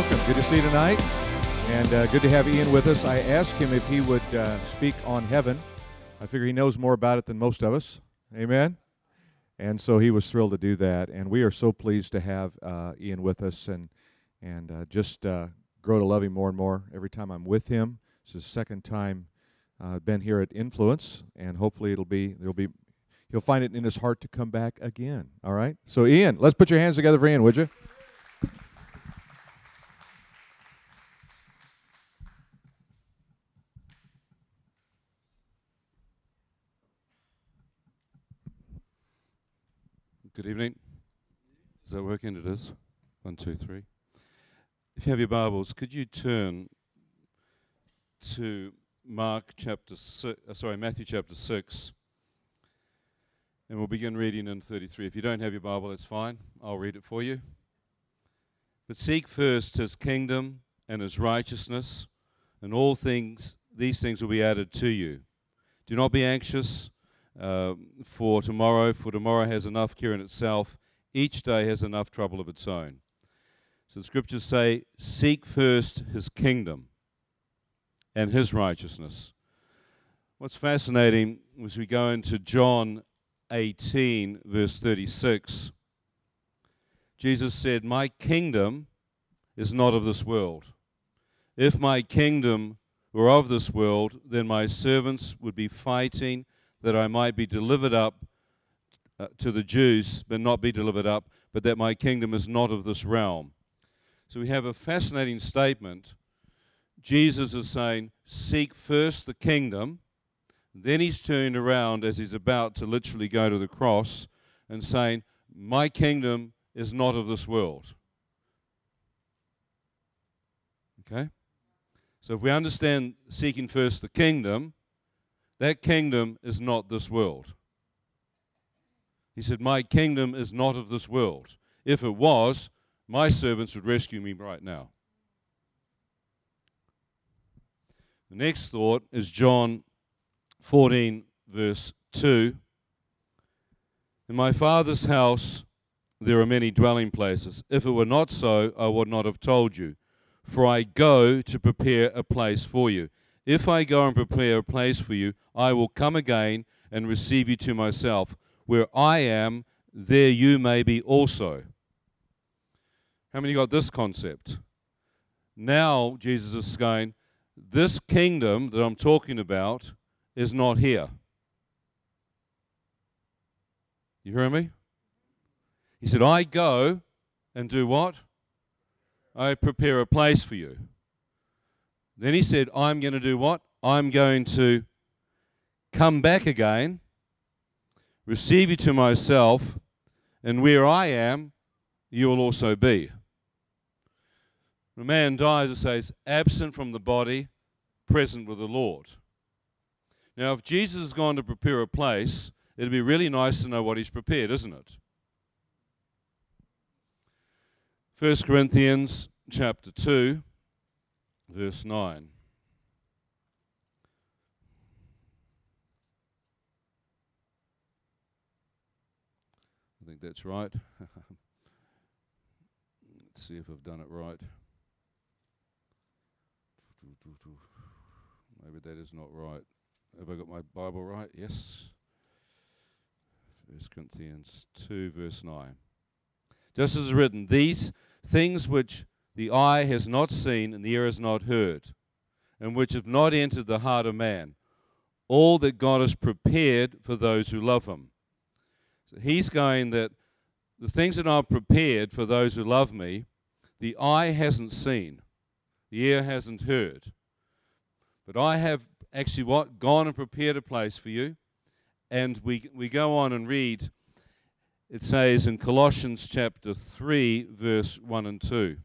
welcome. Good to see you tonight, and uh, good to have Ian with us. I asked him if he would uh, speak on heaven. I figure he knows more about it than most of us. Amen. And so he was thrilled to do that, and we are so pleased to have uh, Ian with us, and and uh, just uh, grow to love him more and more every time I'm with him. It's his second time uh, been here at Influence, and hopefully it'll be there'll be he'll find it in his heart to come back again. All right. So Ian, let's put your hands together for Ian, would you? Good evening. Is that working? It is. One, two, three. If you have your Bibles, could you turn to Mark chapter six, uh, sorry, Matthew chapter six, and we'll begin reading in 33. If you don't have your Bible, that's fine. I'll read it for you. But seek first his kingdom and his righteousness, and all things, these things will be added to you. Do not be anxious uh, for tomorrow, for tomorrow has enough care in itself. Each day has enough trouble of its own. So the scriptures say, Seek first his kingdom and his righteousness. What's fascinating as we go into John 18, verse 36, Jesus said, My kingdom is not of this world. If my kingdom were of this world, then my servants would be fighting that I might be delivered up uh, to the Jews, but not be delivered up, but that my kingdom is not of this realm. So we have a fascinating statement. Jesus is saying, Seek first the kingdom. Then he's turned around as he's about to literally go to the cross and saying, My kingdom is not of this world. Okay? So if we understand seeking first the kingdom, that kingdom is not this world. He said, My kingdom is not of this world. If it was, my servants would rescue me right now. The next thought is John 14, verse 2. In my Father's house there are many dwelling places. If it were not so, I would not have told you. For I go to prepare a place for you. If I go and prepare a place for you, I will come again and receive you to myself. Where I am, there you may be also. How many got this concept? Now, Jesus is saying, This kingdom that I'm talking about is not here. You hear me? He said, I go and do what? I prepare a place for you. Then he said, I'm going to do what? I'm going to come back again, receive you to myself, and where I am, you will also be. When a man dies, it says, absent from the body, present with the Lord. Now, if Jesus has gone to prepare a place, it'd be really nice to know what he's prepared, isn't it? 1 Corinthians chapter 2 verse 9. I think that's right. Let's see if I've done it right. Maybe that is not right. Have I got my Bible right? Yes. First Corinthians 2, verse 9. Just as written, these things which the eye has not seen and the ear has not heard, and which have not entered the heart of man. All that God has prepared for those who love him. So he's going that the things that I've prepared for those who love me, the eye hasn't seen, the ear hasn't heard. But I have actually what? Gone and prepared a place for you. And we, we go on and read, it says in Colossians chapter 3, verse 1 and 2.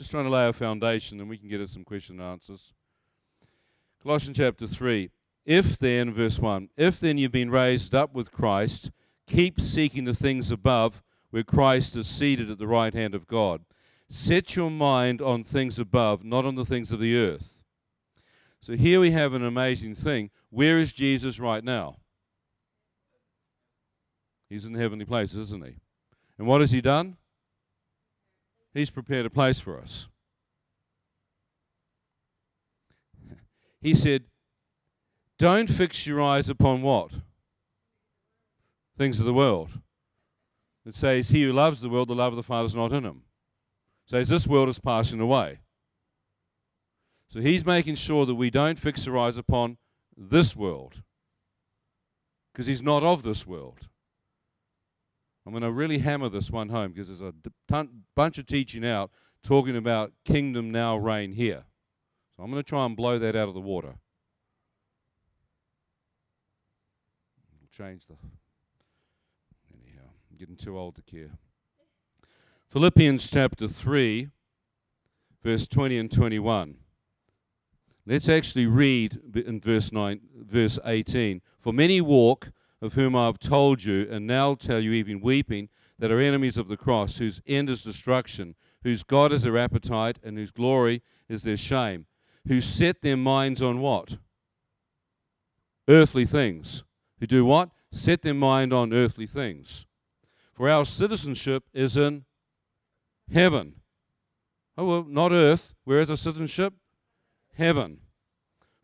Just trying to lay a foundation, and we can get at some question and answers. Colossians chapter 3. If then, verse 1, if then you've been raised up with Christ, keep seeking the things above, where Christ is seated at the right hand of God. Set your mind on things above, not on the things of the earth. So here we have an amazing thing. Where is Jesus right now? He's in the heavenly places, isn't he? And what has he done? He's prepared a place for us. He said, Don't fix your eyes upon what? Things of the world. It says, He who loves the world, the love of the Father is not in him. It says, This world is passing away. So he's making sure that we don't fix our eyes upon this world because he's not of this world. I'm going to really hammer this one home because there's a ton, bunch of teaching out talking about kingdom now reign here. So I'm going to try and blow that out of the water. Change the. Anyhow, I'm getting too old to care. Philippians chapter 3, verse 20 and 21. Let's actually read in verse 9, verse 18. For many walk, of whom I have told you, and now tell you, even weeping, that are enemies of the cross, whose end is destruction, whose God is their appetite, and whose glory is their shame, who set their minds on what? Earthly things. Who do what? Set their mind on earthly things. For our citizenship is in heaven. Oh, well, not earth. Where is our citizenship? Heaven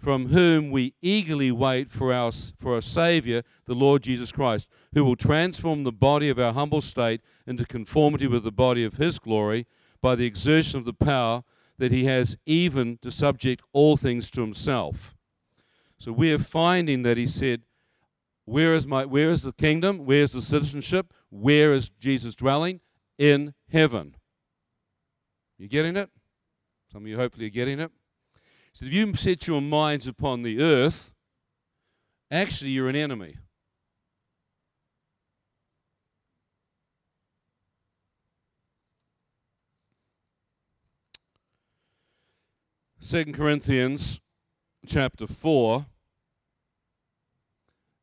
from whom we eagerly wait for our for a savior the lord jesus christ who will transform the body of our humble state into conformity with the body of his glory by the exertion of the power that he has even to subject all things to himself. So we are finding that he said where is my where is the kingdom? Where is the citizenship? Where is jesus dwelling? In heaven. You getting it? Some of you hopefully are getting it so if you set your minds upon the earth, actually you're an enemy. Second Corinthians chapter 4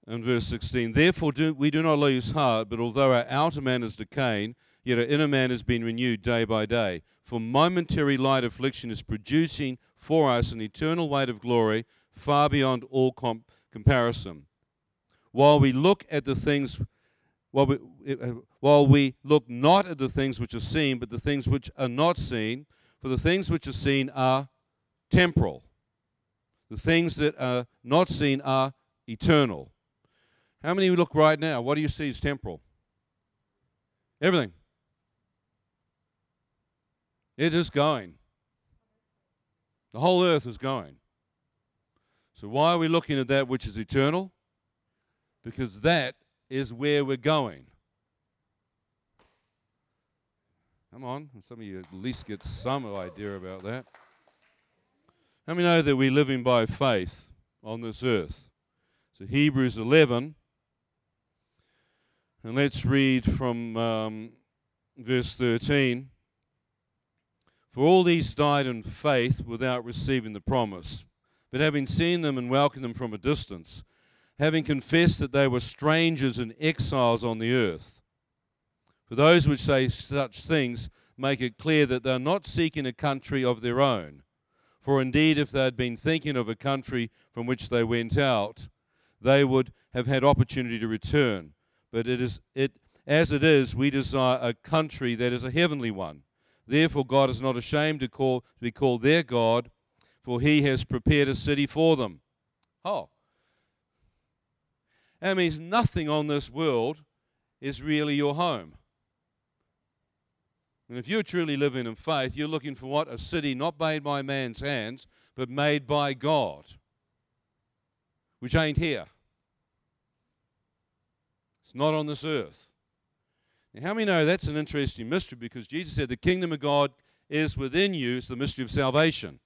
and verse 16. Therefore do, we do not lose heart, but although our outer man is decaying, yet our inner man has been renewed day by day. For momentary light affliction is producing for us an eternal weight of glory far beyond all comp- comparison. While we look at the things, while we, uh, while we look not at the things which are seen, but the things which are not seen, for the things which are seen are temporal. The things that are not seen are eternal. How many of you look right now? What do you see is temporal? Everything. It is going. The whole earth is going. So, why are we looking at that which is eternal? Because that is where we're going. Come on, some of you at least get some idea about that. How many know that we're living by faith on this earth? So, Hebrews 11, and let's read from um, verse 13. For all these died in faith without receiving the promise, but having seen them and welcomed them from a distance, having confessed that they were strangers and exiles on the earth. For those which say such things make it clear that they are not seeking a country of their own. For indeed, if they had been thinking of a country from which they went out, they would have had opportunity to return. But it is it as it is, we desire a country that is a heavenly one. Therefore, God is not ashamed to, call, to be called their God, for he has prepared a city for them. Oh. That means nothing on this world is really your home. And if you're truly living in faith, you're looking for what? A city not made by man's hands, but made by God, which ain't here. It's not on this earth. Now, how many know that's an interesting mystery because Jesus said the kingdom of God is within you. It's the mystery of salvation.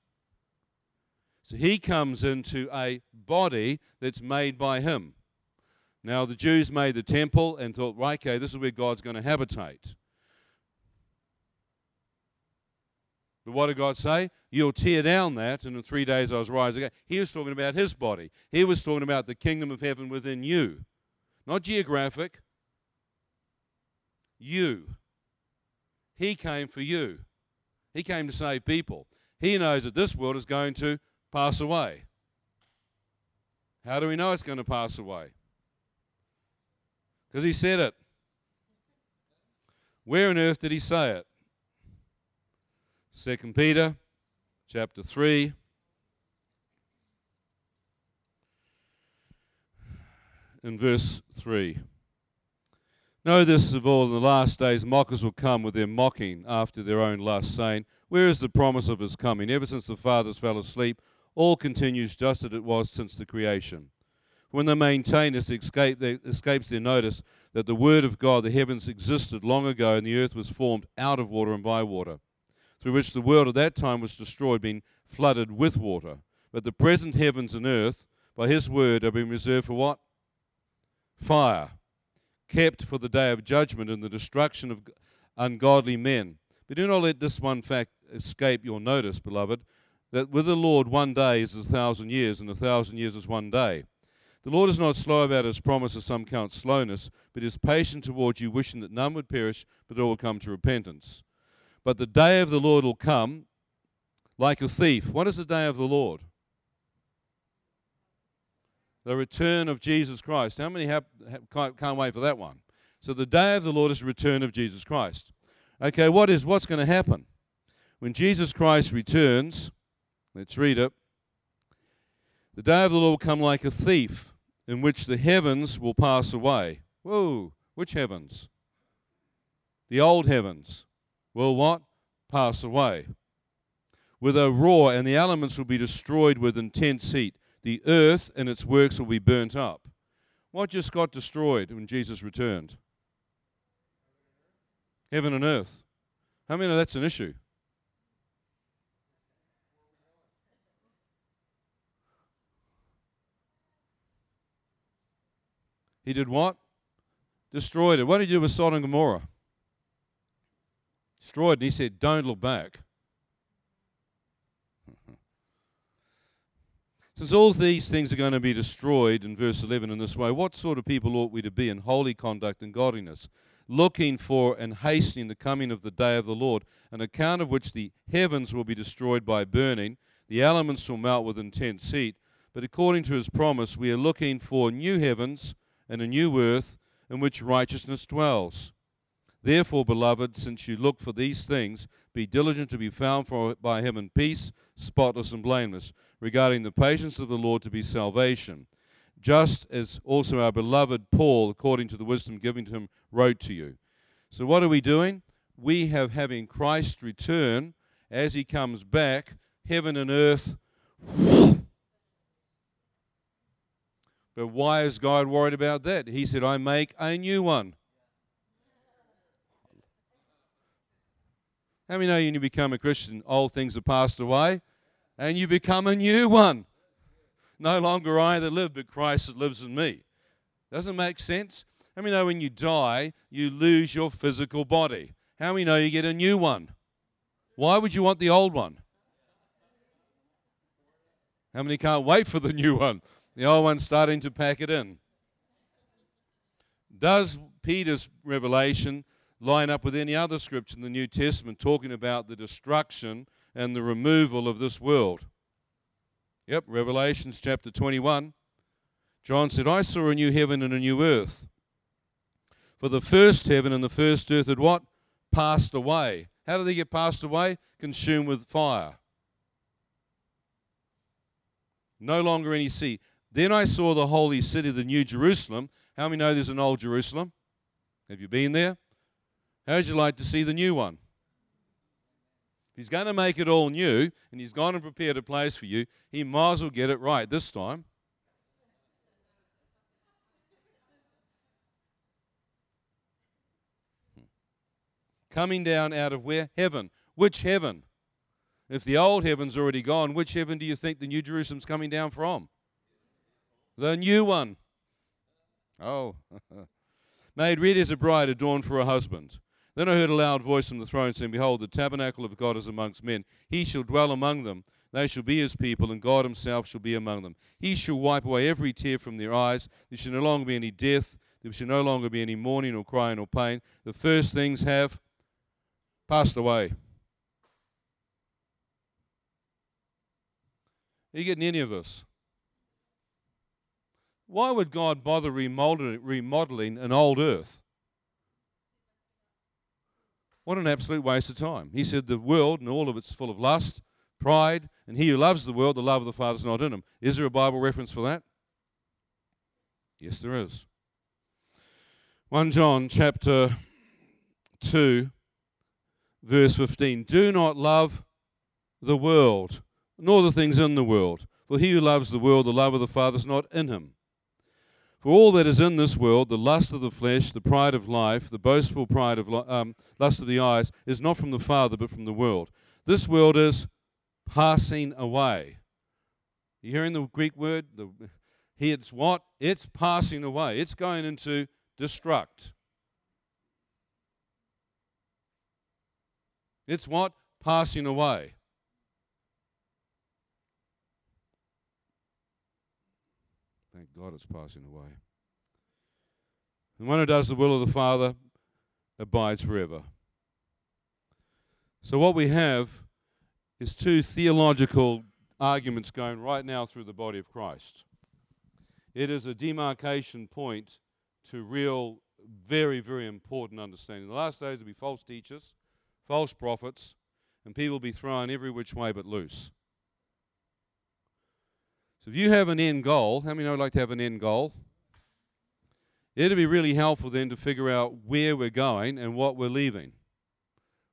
So he comes into a body that's made by him. Now, the Jews made the temple and thought, right, okay, this is where God's going to habitate. But what did God say? You'll tear down that, and in three days I was rising again. He was talking about his body. He was talking about the kingdom of heaven within you. Not geographic, you. He came for you. He came to save people. He knows that this world is going to pass away. How do we know it's going to pass away? Because he said it. Where on earth did he say it? Second Peter chapter 3. In verse 3. Know this of all, in the last days mockers will come with their mocking after their own lust, saying, Where is the promise of his coming? Ever since the fathers fell asleep, all continues just as it was since the creation. When they maintain this, escape, they, escapes their notice that the Word of God, the heavens existed long ago, and the earth was formed out of water and by water, through which the world at that time was destroyed, being flooded with water. But the present heavens and earth, by His Word, are being reserved for what? Fire, kept for the day of judgment and the destruction of ungodly men. But do not let this one fact escape your notice, beloved, that with the Lord one day is a thousand years, and a thousand years is one day. The Lord is not slow about his promise, as some count slowness, but is patient towards you, wishing that none would perish, but all come to repentance. But the day of the Lord will come like a thief. What is the day of the Lord? The return of Jesus Christ. How many have, have, can't wait for that one? So the day of the Lord is the return of Jesus Christ. Okay, what is what's going to happen when Jesus Christ returns? Let's read it. The day of the Lord will come like a thief in which the heavens will pass away. Whoa, which heavens? The old heavens will what? Pass away. With a roar, and the elements will be destroyed with intense heat. The earth and its works will be burnt up. What just got destroyed when Jesus returned? Heaven and earth. How many know that's an issue? He did what? Destroyed it. What did he do with Sodom and Gomorrah? Destroyed. And he said, Don't look back. Since all these things are going to be destroyed in verse 11 in this way, what sort of people ought we to be in holy conduct and godliness, looking for and hastening the coming of the day of the Lord, an account of which the heavens will be destroyed by burning, the elements will melt with intense heat, but according to his promise, we are looking for new heavens and a new earth in which righteousness dwells. Therefore, beloved, since you look for these things, be diligent to be found for, by him in peace, spotless and blameless, regarding the patience of the Lord to be salvation, just as also our beloved Paul, according to the wisdom given to him, wrote to you. So, what are we doing? We have having Christ return as he comes back, heaven and earth But why is God worried about that? He said, I make a new one. How many know when you become a Christian, old things have passed away and you become a new one? No longer I that live, but Christ that lives in me. Doesn't make sense? How many know when you die, you lose your physical body? How many know you get a new one? Why would you want the old one? How many can't wait for the new one? The old one's starting to pack it in. Does Peter's revelation line up with any other scripture in the New Testament talking about the destruction and the removal of this world? Yep, Revelations chapter 21. John said, I saw a new heaven and a new earth. For the first heaven and the first earth had what? Passed away. How did they get passed away? Consumed with fire. No longer any sea. Then I saw the holy city, the new Jerusalem. How many know there's an old Jerusalem? Have you been there? How'd you like to see the new one? If he's going to make it all new and he's gone and prepared a place for you, he might as well get it right this time. Hmm. Coming down out of where? Heaven. Which heaven? If the old heaven's already gone, which heaven do you think the new Jerusalem's coming down from? the new one. Oh, made ready as a bride adorned for a husband. Then I heard a loud voice from the throne saying, Behold, the tabernacle of God is amongst men. He shall dwell among them. They shall be his people, and God himself shall be among them. He shall wipe away every tear from their eyes. There shall no longer be any death. There shall no longer be any mourning or crying or pain. The first things have passed away. Are you getting any of this? Why would God bother remodeling, an old earth? What an absolute waste of time. He said, The world and all of it's full of lust, pride, and he who loves the world, the love of the Father is not in him. Is there a Bible reference for that? Yes, there is. 1 John chapter 2, verse 15. Do not love the world, nor the things in the world. For he who loves the world, the love of the Father is not in him. For all that is in this world, the lust of the flesh, the pride of life, the boastful pride of um, lust of the eyes, is not from the Father, but from the world. This world is passing away. You hearing the Greek word? The, it's what? It's passing away. It's going into destruct. It's what? Passing away. Thank God it's passing away. The one who does the will of the Father abides forever. So, what we have is two theological arguments going right now through the body of Christ. It is a demarcation point to real, very, very important understanding. In the last days, will be false teachers, false prophets, and people will be thrown every which way but loose. So if you have an end goal, how many know like to have an end goal? It'd be really helpful then to figure out where we're going and what we're leaving.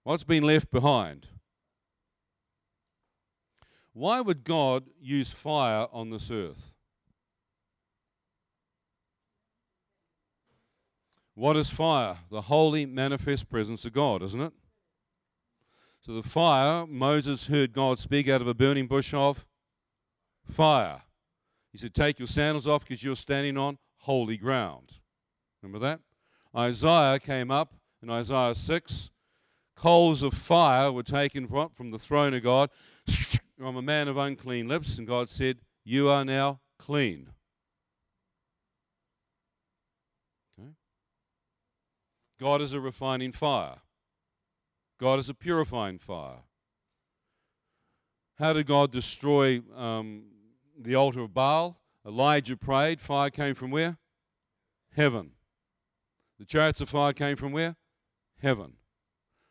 What's been left behind? Why would God use fire on this earth? What is fire? The holy manifest presence of God, isn't it? So the fire, Moses heard God speak out of a burning bush of fire. He said, Take your sandals off because you're standing on holy ground. Remember that? Isaiah came up in Isaiah 6. Coals of fire were taken from the throne of God. I'm a man of unclean lips. And God said, You are now clean. Okay? God is a refining fire, God is a purifying fire. How did God destroy um, the altar of Baal. Elijah prayed. Fire came from where? Heaven. The chariots of fire came from where? Heaven.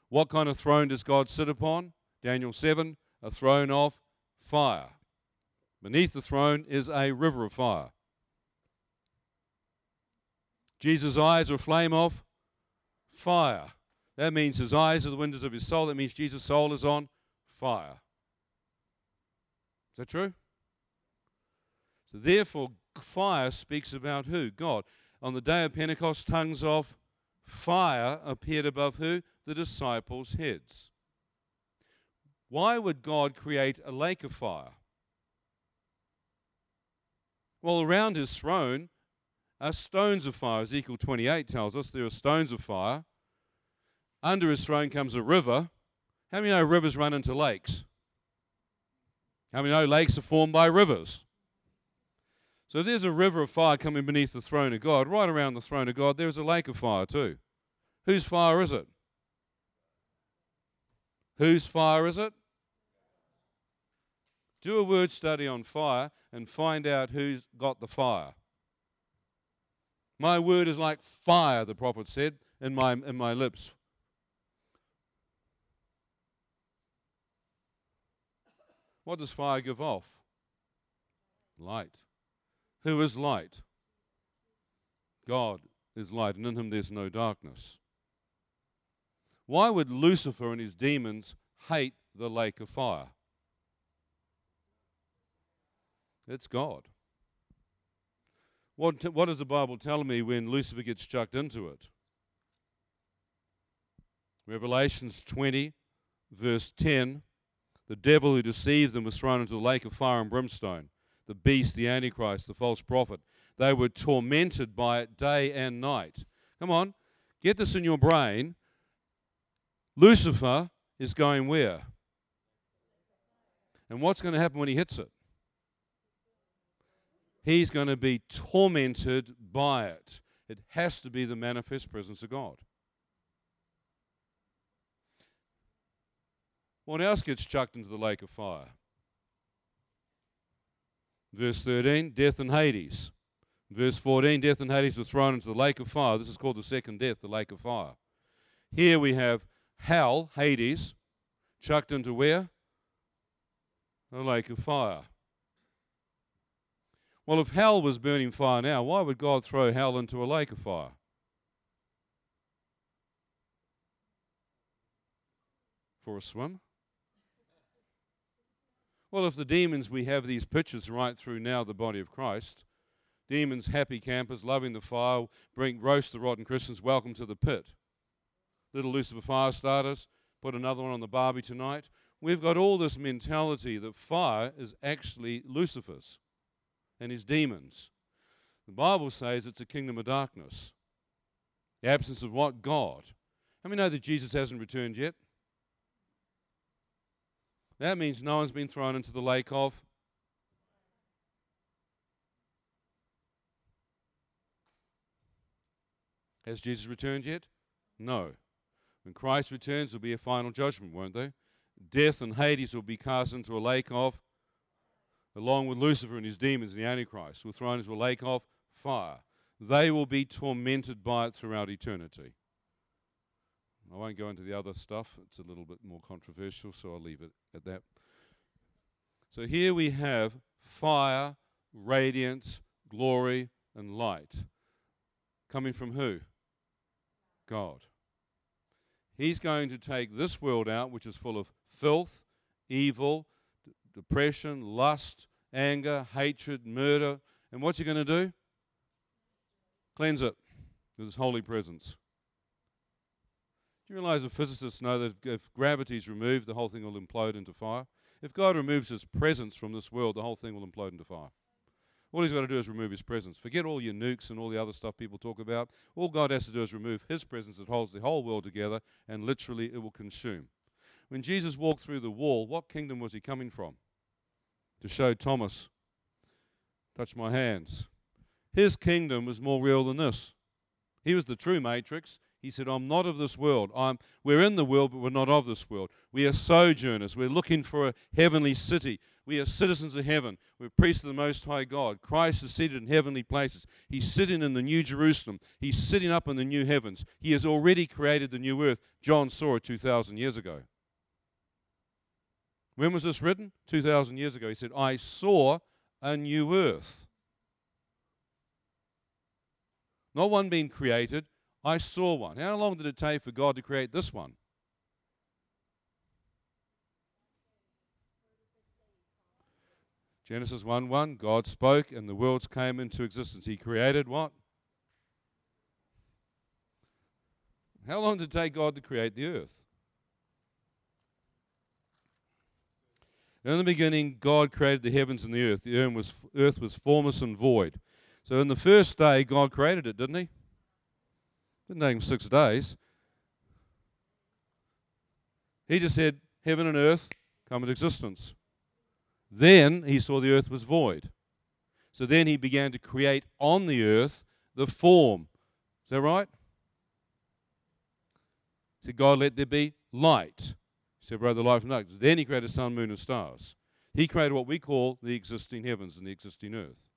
What kind of throne does God sit upon? Daniel 7 a throne of fire. Beneath the throne is a river of fire. Jesus' eyes are a flame of fire. That means his eyes are the windows of his soul. That means Jesus' soul is on fire. Is that true? So therefore, fire speaks about who? God. On the day of Pentecost, tongues of fire appeared above who? The disciples' heads. Why would God create a lake of fire? Well, around his throne are stones of fire. Ezekiel 28 tells us there are stones of fire. Under his throne comes a river. How many know rivers run into lakes? How many know lakes are formed by rivers? So if there's a river of fire coming beneath the throne of God, right around the throne of God, there's a lake of fire too. Whose fire is it? Whose fire is it? Do a word study on fire and find out who's got the fire. My word is like fire, the prophet said, in my, in my lips. What does fire give off? Light. Who is light? God is light, and in him there's no darkness. Why would Lucifer and his demons hate the lake of fire? It's God. What, what does the Bible tell me when Lucifer gets chucked into it? Revelations 20, verse 10 the devil who deceived them was thrown into the lake of fire and brimstone the beast, the antichrist, the false prophet. They were tormented by it day and night. Come on, get this in your brain. Lucifer is going where? And what's going to happen when he hits it? He's going to be tormented by it. It has to be the manifest presence of God. What else gets chucked into the lake of fire? Verse 13, death and Hades. Verse 14, death and Hades were thrown into the lake of fire. This is called the second death, the lake of fire. Here we have hell, Hades, chucked into where? The lake of fire. Well, if hell was burning fire now, why would God throw hell into a lake of fire? For a swim? Well, if the demons, we have these pictures right through now the body of Christ. Demons, happy campers, loving the fire, bring roast the rotten Christians, welcome to the pit. Little Lucifer fire starters, put another one on the barbie tonight. We've got all this mentality that fire is actually Lucifer's and his demons. The Bible says it's a kingdom of darkness. The absence of what? God. How many know that Jesus hasn't returned yet? That means no one's been thrown into the lake of. Has Jesus returned yet? No. When Christ returns, there'll be a final judgment, won't there? Death and Hades will be cast into a lake of along with Lucifer and his demons and the Antichrist, were thrown into a lake of fire. They will be tormented by it throughout eternity. I won't go into the other stuff, it's a little bit more controversial, so I'll leave it at that. So here we have fire, radiance, glory, and light. Coming from who? God. He's going to take this world out, which is full of filth, evil, depression, lust, anger, hatred, murder. And what's he going to do? Cleanse it with his holy presence. You realize that physicists know that if gravity is removed, the whole thing will implode into fire? If God removes his presence from this world, the whole thing will implode into fire. All he's got to do is remove his presence. Forget all your nukes and all the other stuff people talk about. All God has to do is remove his presence that holds the whole world together, and literally it will consume. When Jesus walked through the wall, what kingdom was he coming from? To show Thomas, touch my hands. His kingdom was more real than this. He was the true matrix. He said, I'm not of this world. I'm, we're in the world, but we're not of this world. We are sojourners. We're looking for a heavenly city. We are citizens of heaven. We're priests of the Most High God. Christ is seated in heavenly places. He's sitting in the New Jerusalem. He's sitting up in the new heavens. He has already created the new earth. John saw it 2,000 years ago. When was this written? 2,000 years ago. He said, I saw a new earth. Not one being created. I saw one. How long did it take for God to create this one? Genesis 1 1, God spoke and the worlds came into existence. He created what? How long did it take God to create the earth? In the beginning, God created the heavens and the earth. The earth was, earth was formless and void. So, in the first day, God created it, didn't He? Didn't take Him six days. He just said, Heaven and earth come into existence. Then He saw the earth was void. So then He began to create on the earth the form. Is that right? He said, God, let there be light separate the light from darkness. Then he created sun, moon, and stars. He created what we call the existing heavens and the existing earth.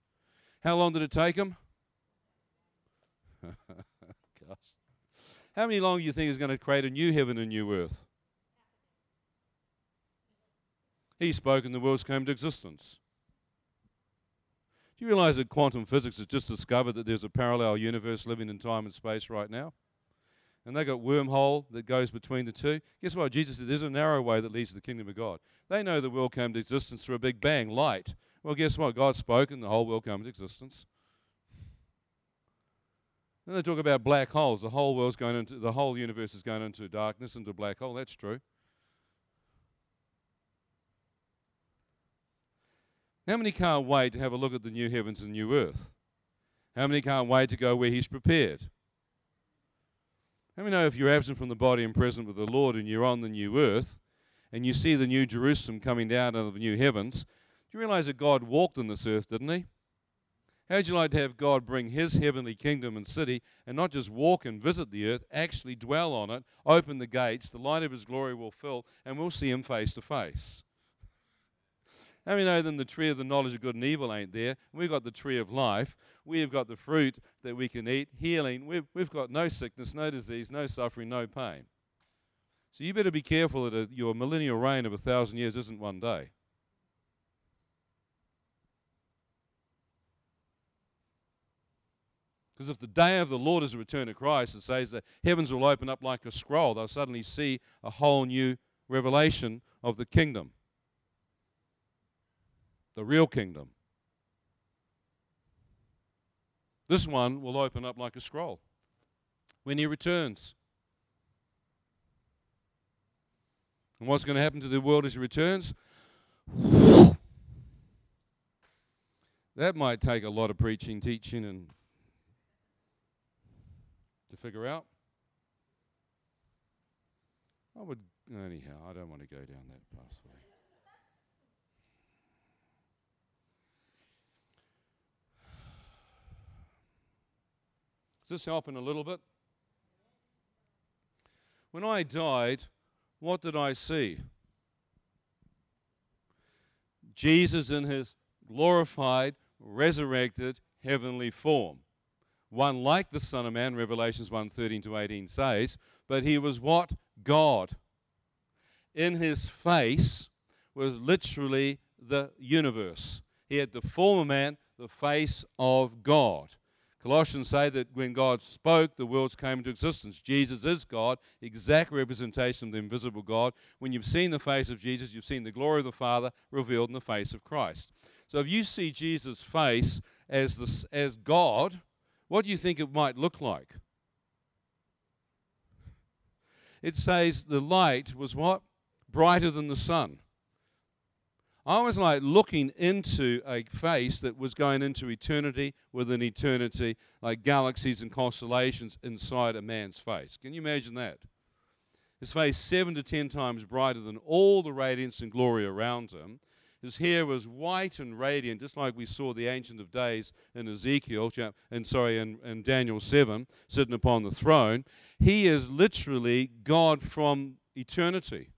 How long did it take him? How many long do you think is going to create a new heaven and new earth? He spoke and the worlds came to existence. Do you realize that quantum physics has just discovered that there's a parallel universe living in time and space right now? and they got wormhole that goes between the two. Guess what? Jesus said there's a narrow way that leads to the kingdom of God. They know the world came to existence through a big bang, light. Well, guess what? God spoke and the whole world came to existence. Then they talk about black holes. The whole world's going into the whole universe is going into darkness, into a black hole. That's true. How many can't wait to have a look at the new heavens and new earth? How many can't wait to go where He's prepared? How many know if you're absent from the body and present with the Lord and you're on the new earth and you see the new Jerusalem coming down out of the new heavens, do you realize that God walked on this earth, didn't he? How'd you like to have God bring his heavenly kingdom and city and not just walk and visit the earth, actually dwell on it, open the gates, the light of his glory will fill, and we'll see him face to face? How many know then the tree of the knowledge of good and evil ain't there? We've got the tree of life. We've got the fruit that we can eat, healing. We've, we've got no sickness, no disease, no suffering, no pain. So you better be careful that a, your millennial reign of a thousand years isn't one day. Because if the day of the Lord is the return of Christ, it says that heavens will open up like a scroll. They'll suddenly see a whole new revelation of the kingdom, the real kingdom. This one will open up like a scroll when he returns. And what's going to happen to the world as he returns? That might take a lot of preaching, teaching, and to figure out. I would, anyhow, I don't want to go down that pathway. Is this helping a little bit? When I died, what did I see? Jesus in his glorified, resurrected, heavenly form. One like the Son of Man, Revelations 1 13 to 18 says, but he was what? God. In his face was literally the universe. He had the form of man, the face of God. Colossians say that when God spoke, the worlds came into existence. Jesus is God, exact representation of the invisible God. When you've seen the face of Jesus, you've seen the glory of the Father revealed in the face of Christ. So if you see Jesus' face as, the, as God, what do you think it might look like? It says the light was what? Brighter than the sun. I was like looking into a face that was going into eternity within eternity, like galaxies and constellations inside a man's face. Can you imagine that? His face seven to ten times brighter than all the radiance and glory around him. His hair was white and radiant, just like we saw the Ancient of Days in Ezekiel, and sorry, in, in Daniel 7, sitting upon the throne. He is literally God from eternity.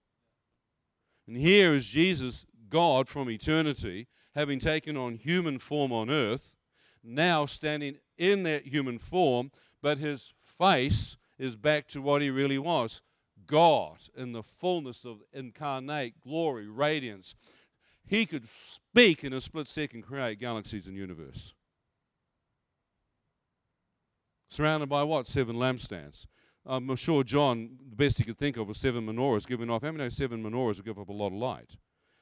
And here is Jesus God from eternity, having taken on human form on earth, now standing in that human form, but his face is back to what he really was God in the fullness of incarnate glory, radiance. He could speak in a split second, create galaxies and universe. Surrounded by what? Seven lampstands. Um, I'm sure John, the best he could think of was seven menorahs giving off. How many know seven menorahs will give up a lot of light?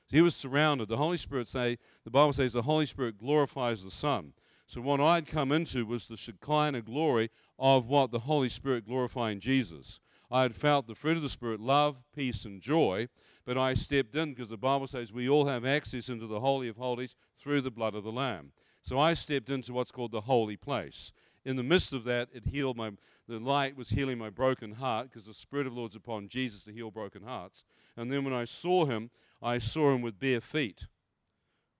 So he was surrounded. The Holy Spirit say the Bible says the Holy Spirit glorifies the Son. So what I'd come into was the Shekinah glory of what the Holy Spirit glorifying Jesus. I had felt the fruit of the Spirit, love, peace, and joy, but I stepped in because the Bible says we all have access into the Holy of Holies through the blood of the Lamb. So I stepped into what's called the holy place. In the midst of that, it healed my the light was healing my broken heart because the Spirit of the Lord's upon Jesus to heal broken hearts. And then when I saw him, I saw him with bare feet,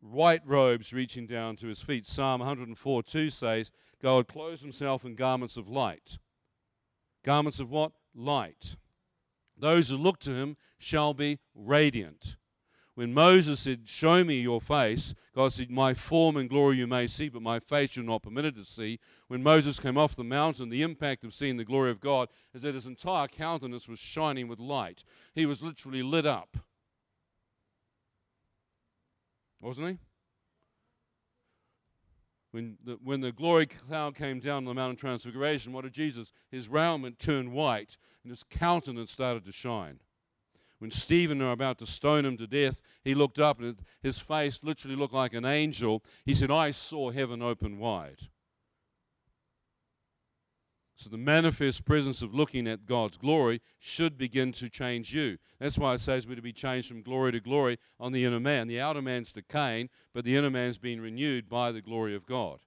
white robes reaching down to his feet. Psalm 104 2 says, God clothes himself in garments of light. Garments of what? Light. Those who look to him shall be radiant. When Moses said, Show me your face, God said, My form and glory you may see, but my face you're not permitted to see. When Moses came off the mountain, the impact of seeing the glory of God is that his entire countenance was shining with light. He was literally lit up wasn't he? When the, when the glory cloud came down on the Mount of Transfiguration, what did Jesus? His raiment turned white and his countenance started to shine. When Stephen were about to stone him to death, he looked up and his face literally looked like an angel. He said, I saw heaven open wide. So the manifest presence of looking at God's glory should begin to change you. That's why it says we're to be changed from glory to glory on the inner man. The outer man's decaying, but the inner man's being renewed by the glory of God.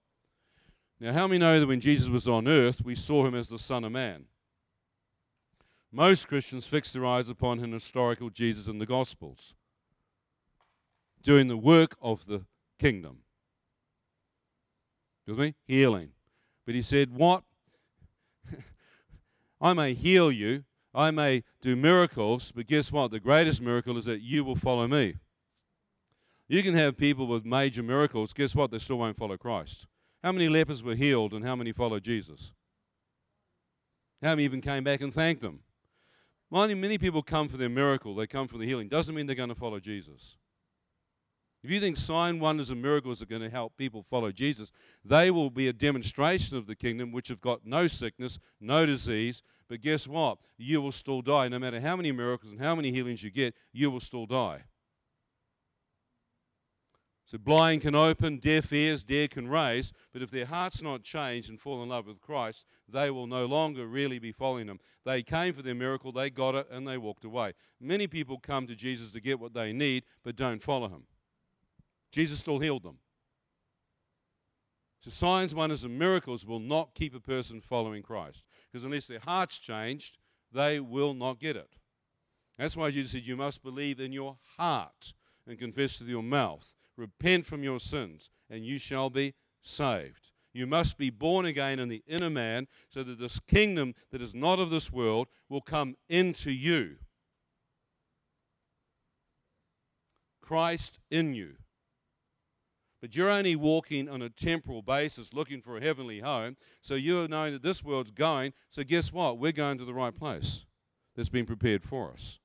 Now, how many know that when Jesus was on earth, we saw him as the Son of Man? Most Christians fix their eyes upon an historical Jesus in the Gospels, doing the work of the kingdom. With me? Healing. But he said, What I may heal you, I may do miracles, but guess what? The greatest miracle is that you will follow me. You can have people with major miracles, guess what? They still won't follow Christ. How many lepers were healed and how many followed Jesus? How many even came back and thanked him? Many, many people come for their miracle, they come for the healing. Doesn't mean they're going to follow Jesus. If you think sign wonders and miracles are going to help people follow Jesus, they will be a demonstration of the kingdom which have got no sickness, no disease. But guess what? You will still die. No matter how many miracles and how many healings you get, you will still die. So blind can open, deaf ears, dead can raise, but if their heart's not changed and fall in love with Christ, they will no longer really be following him. They came for their miracle, they got it, and they walked away. Many people come to Jesus to get what they need, but don't follow him. Jesus still healed them. So signs, wonders, and miracles will not keep a person following Christ. Because unless their heart's changed, they will not get it. That's why Jesus said, You must believe in your heart and confess with your mouth Repent from your sins, and you shall be saved. You must be born again in the inner man so that this kingdom that is not of this world will come into you. Christ in you. But you're only walking on a temporal basis looking for a heavenly home. So you're knowing that this world's going. So guess what? We're going to the right place that's been prepared for us.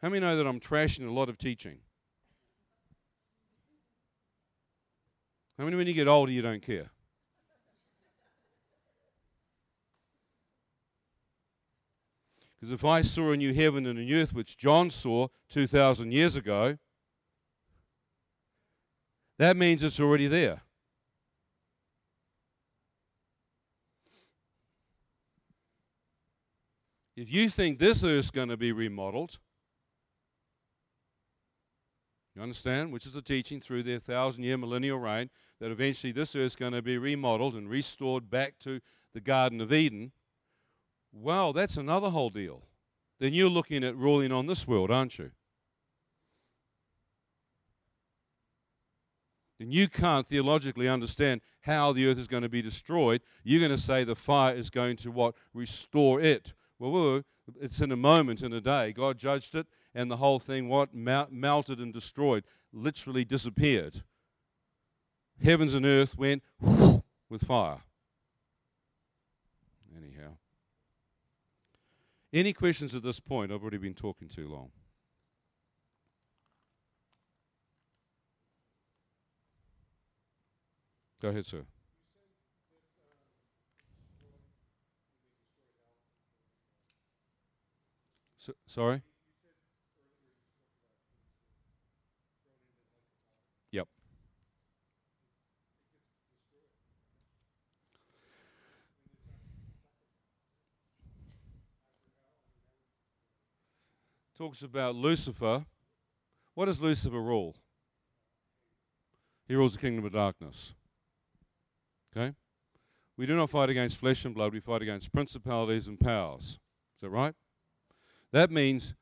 How many know that I'm trashing a lot of teaching? How many when you get older you don't care? Because if I saw a new heaven and a new earth, which John saw 2,000 years ago, that means it's already there. If you think this earth's going to be remodeled, you understand? Which is the teaching through their thousand year millennial reign that eventually this earth's going to be remodeled and restored back to the Garden of Eden. Well, that's another whole deal. Then you're looking at ruling on this world, aren't you? Then you can't theologically understand how the earth is going to be destroyed. You're going to say the fire is going to what? Restore it. Well, it's in a moment, in a day. God judged it and the whole thing what melted and destroyed, literally disappeared. Heavens and earth went with fire. Anyhow. Any questions at this point? I've already been talking too long. Go ahead, sir. So, sorry? Yep. Talks about Lucifer. What does Lucifer rule? He rules the kingdom of darkness. Okay? We do not fight against flesh and blood, we fight against principalities and powers. Is that right? That means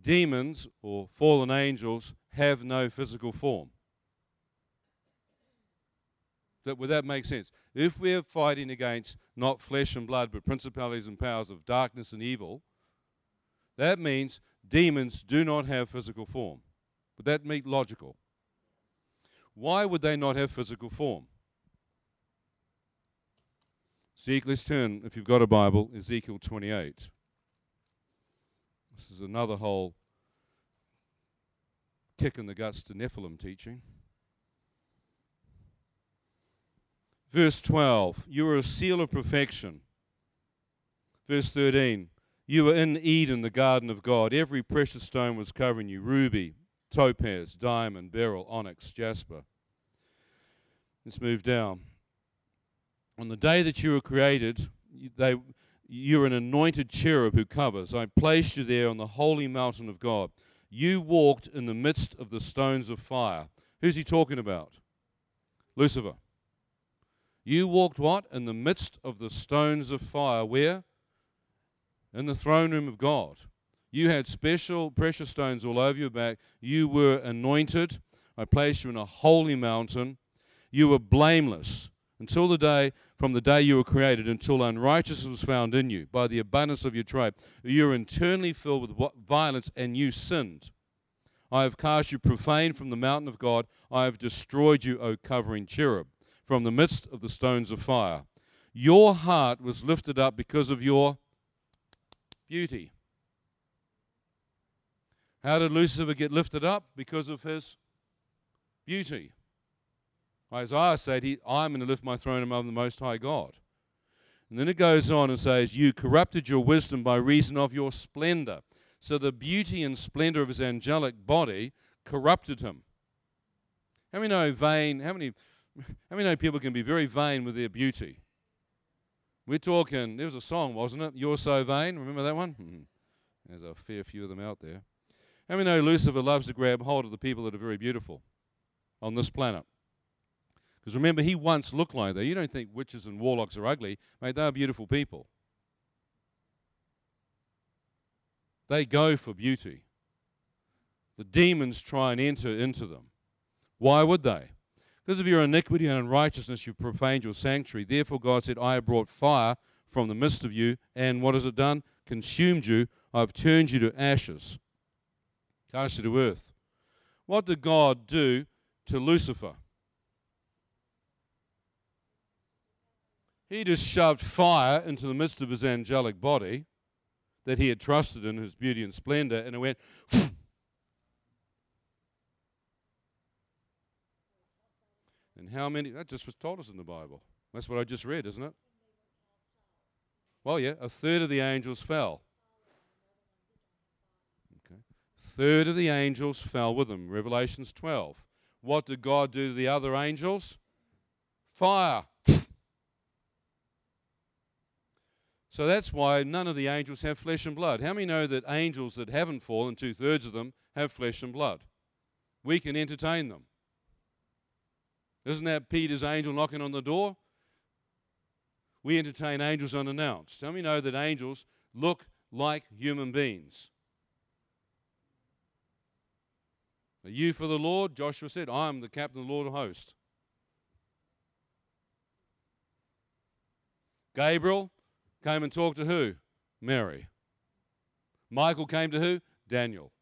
demons or fallen angels have no physical form. That, would that make sense? If we're fighting against not flesh and blood, but principalities and powers of darkness and evil, that means demons do not have physical form. Would that make logical? Why would they not have physical form? Ezekiel, let's turn, if you've got a Bible, Ezekiel 28. This is another whole kick in the guts to Nephilim teaching. Verse 12, you are a seal of perfection. Verse 13, you were in Eden, the garden of God. Every precious stone was covering you ruby, topaz, diamond, beryl, onyx, jasper. Let's move down. On the day that you were created, they, you're an anointed cherub who covers. I placed you there on the holy mountain of God. You walked in the midst of the stones of fire. Who's he talking about? Lucifer. You walked what? In the midst of the stones of fire. Where? in the throne room of God. You had special precious stones all over your back. You were anointed. I placed you in a holy mountain. You were blameless until the day, from the day you were created, until unrighteousness was found in you by the abundance of your trade. You were internally filled with violence and you sinned. I have cast you profane from the mountain of God. I have destroyed you, O covering cherub, from the midst of the stones of fire. Your heart was lifted up because of your beauty. How did Lucifer get lifted up? Because of his beauty. Isaiah said, he, I'm going to lift my throne above the Most High God. And then it goes on and says, You corrupted your wisdom by reason of your splendor. So the beauty and splendor of his angelic body corrupted him. How many know vain? How many, how many know people can be very vain with their beauty? We're talking, there was a song, wasn't it? You're so vain. Remember that one? Hmm. There's a fair few of them out there. How many know Lucifer loves to grab hold of the people that are very beautiful on this planet? Because remember, he once looked like that. You don't think witches and warlocks are ugly, mate, they are beautiful people. They go for beauty. The demons try and enter into them. Why would they? Because of your iniquity and unrighteousness, you've profaned your sanctuary. Therefore, God said, I have brought fire from the midst of you, and what has it done? Consumed you. I've turned you to ashes, cast you to earth. What did God do to Lucifer? He just shoved fire into the midst of his angelic body that he had trusted in his beauty and splendor, and it went. and how many? That just was told us in the Bible. That's what I just read, isn't it? Well, yeah, a third of the angels fell. Okay. A third of the angels fell with them. Revelations 12. What did God do to the other angels? Fire. So that's why none of the angels have flesh and blood. How many know that angels that haven't fallen, two thirds of them, have flesh and blood? We can entertain them. Isn't that Peter's angel knocking on the door? We entertain angels unannounced. How many know that angels look like human beings? Are you for the Lord? Joshua said, I am the captain of the Lord of hosts. Gabriel, came and talked to who? Mary. Michael came to who? Daniel.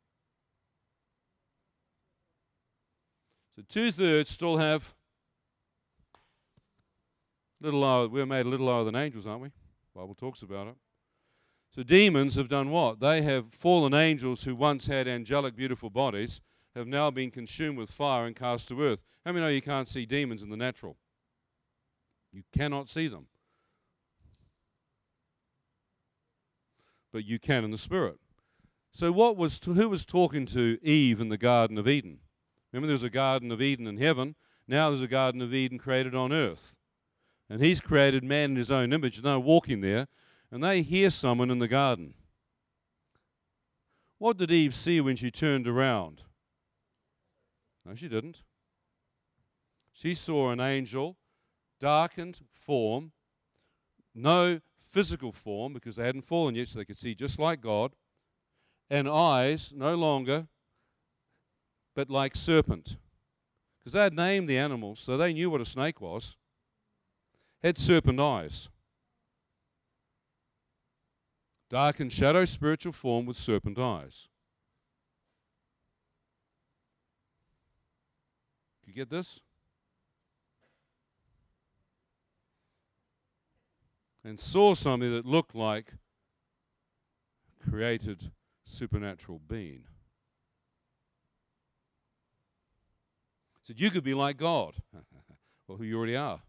So two thirds still have little lower. We're made a little lower than angels, aren't we? Bible talks about it. So demons have done what? They have fallen angels who once had angelic, beautiful bodies, have now been consumed with fire and cast to earth. How many know you can't see demons in the natural? You cannot see them. But you can in the spirit. So what was to, who was talking to Eve in the Garden of Eden? Remember there was a Garden of Eden in heaven. Now there's a Garden of Eden created on earth. And he's created man in his own image, and they're walking there, and they hear someone in the garden. What did Eve see when she turned around? No, she didn't. She saw an angel, darkened form, no physical form because they hadn't fallen yet, so they could see just like God, and eyes no longer, but like serpent. Because they had named the animals, so they knew what a snake was. Had serpent eyes. Dark and shadow spiritual form with serpent eyes. You get this? And saw something that looked like a created supernatural being. Said, You could be like God. well, who you already are.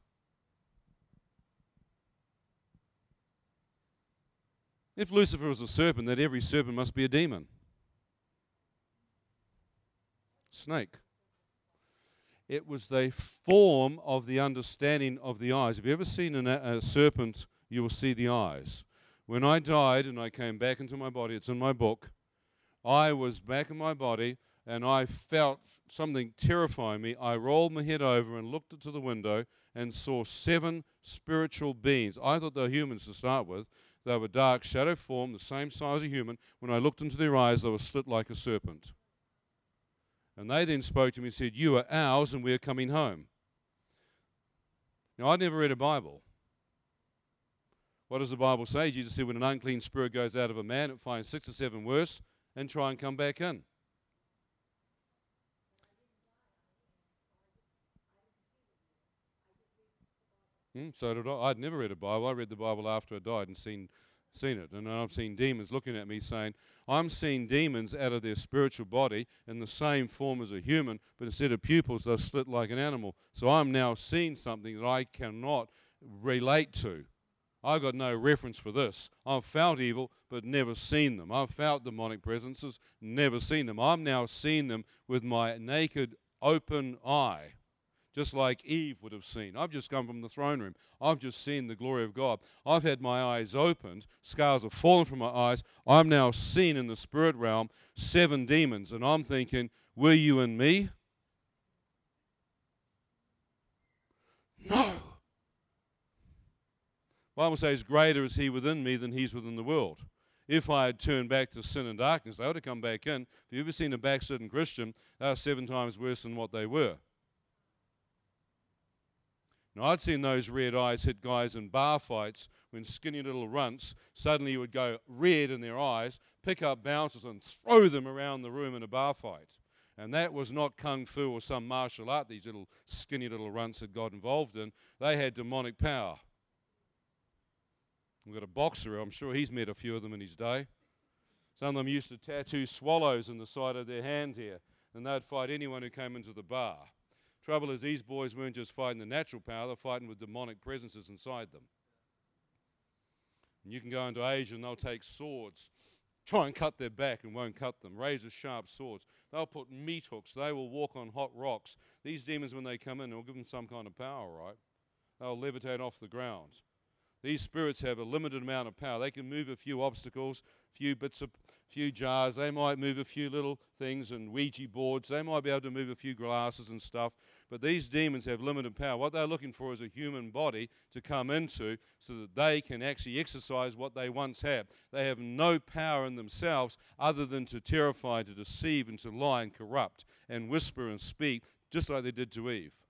If Lucifer was a serpent, then every serpent must be a demon. Snake. It was the form of the understanding of the eyes. Have you ever seen a, a serpent you will see the eyes. When I died and I came back into my body, it's in my book, I was back in my body and I felt something terrifying me. I rolled my head over and looked into the window and saw seven spiritual beings. I thought they were humans to start with. They were dark, shadow form, the same size as a human. When I looked into their eyes, they were slit like a serpent. And they then spoke to me and said, You are ours and we're coming home. Now, I'd never read a Bible. What does the Bible say? Jesus said, when an unclean spirit goes out of a man, it finds six or seven worse and try and come back in. Hmm, so did I. I'd never read a Bible. I read the Bible after I died and seen Seen it. And I've seen demons looking at me saying, I'm seeing demons out of their spiritual body in the same form as a human, but instead of pupils, they're slit like an animal. So I'm now seeing something that I cannot relate to. I've got no reference for this. I've felt evil, but never seen them. I've felt demonic presences, never seen them. I'm now seeing them with my naked, open eye just like Eve would have seen. I've just come from the throne room. I've just seen the glory of God. I've had my eyes opened. Scars have fallen from my eyes. I'm now seeing in the spirit realm seven demons. And I'm thinking, were you and me? Bible says, greater is he within me than he's within the world. If I had turned back to sin and darkness, they would have come back in. If you've ever seen a backslidden Christian, they are seven times worse than what they were. Now, I'd seen those red eyes hit guys in bar fights when skinny little runts suddenly would go red in their eyes, pick up bouncers, and throw them around the room in a bar fight. And that was not kung fu or some martial art these little skinny little runts had got involved in. They had demonic power. We've got a boxer, I'm sure he's met a few of them in his day. Some of them used to tattoo swallows in the side of their hand here, and they'd fight anyone who came into the bar. Trouble is, these boys weren't just fighting the natural power, they're fighting with demonic presences inside them. And you can go into Asia and they'll take swords, try and cut their back and won't cut them. Razor sharp swords. They'll put meat hooks. They will walk on hot rocks. These demons, when they come in, they'll give them some kind of power, right? They'll levitate off the ground. These spirits have a limited amount of power. They can move a few obstacles, few bits of, few jars. They might move a few little things and Ouija boards. They might be able to move a few glasses and stuff. But these demons have limited power. What they're looking for is a human body to come into so that they can actually exercise what they once had. They have no power in themselves other than to terrify, to deceive, and to lie and corrupt and whisper and speak, just like they did to Eve.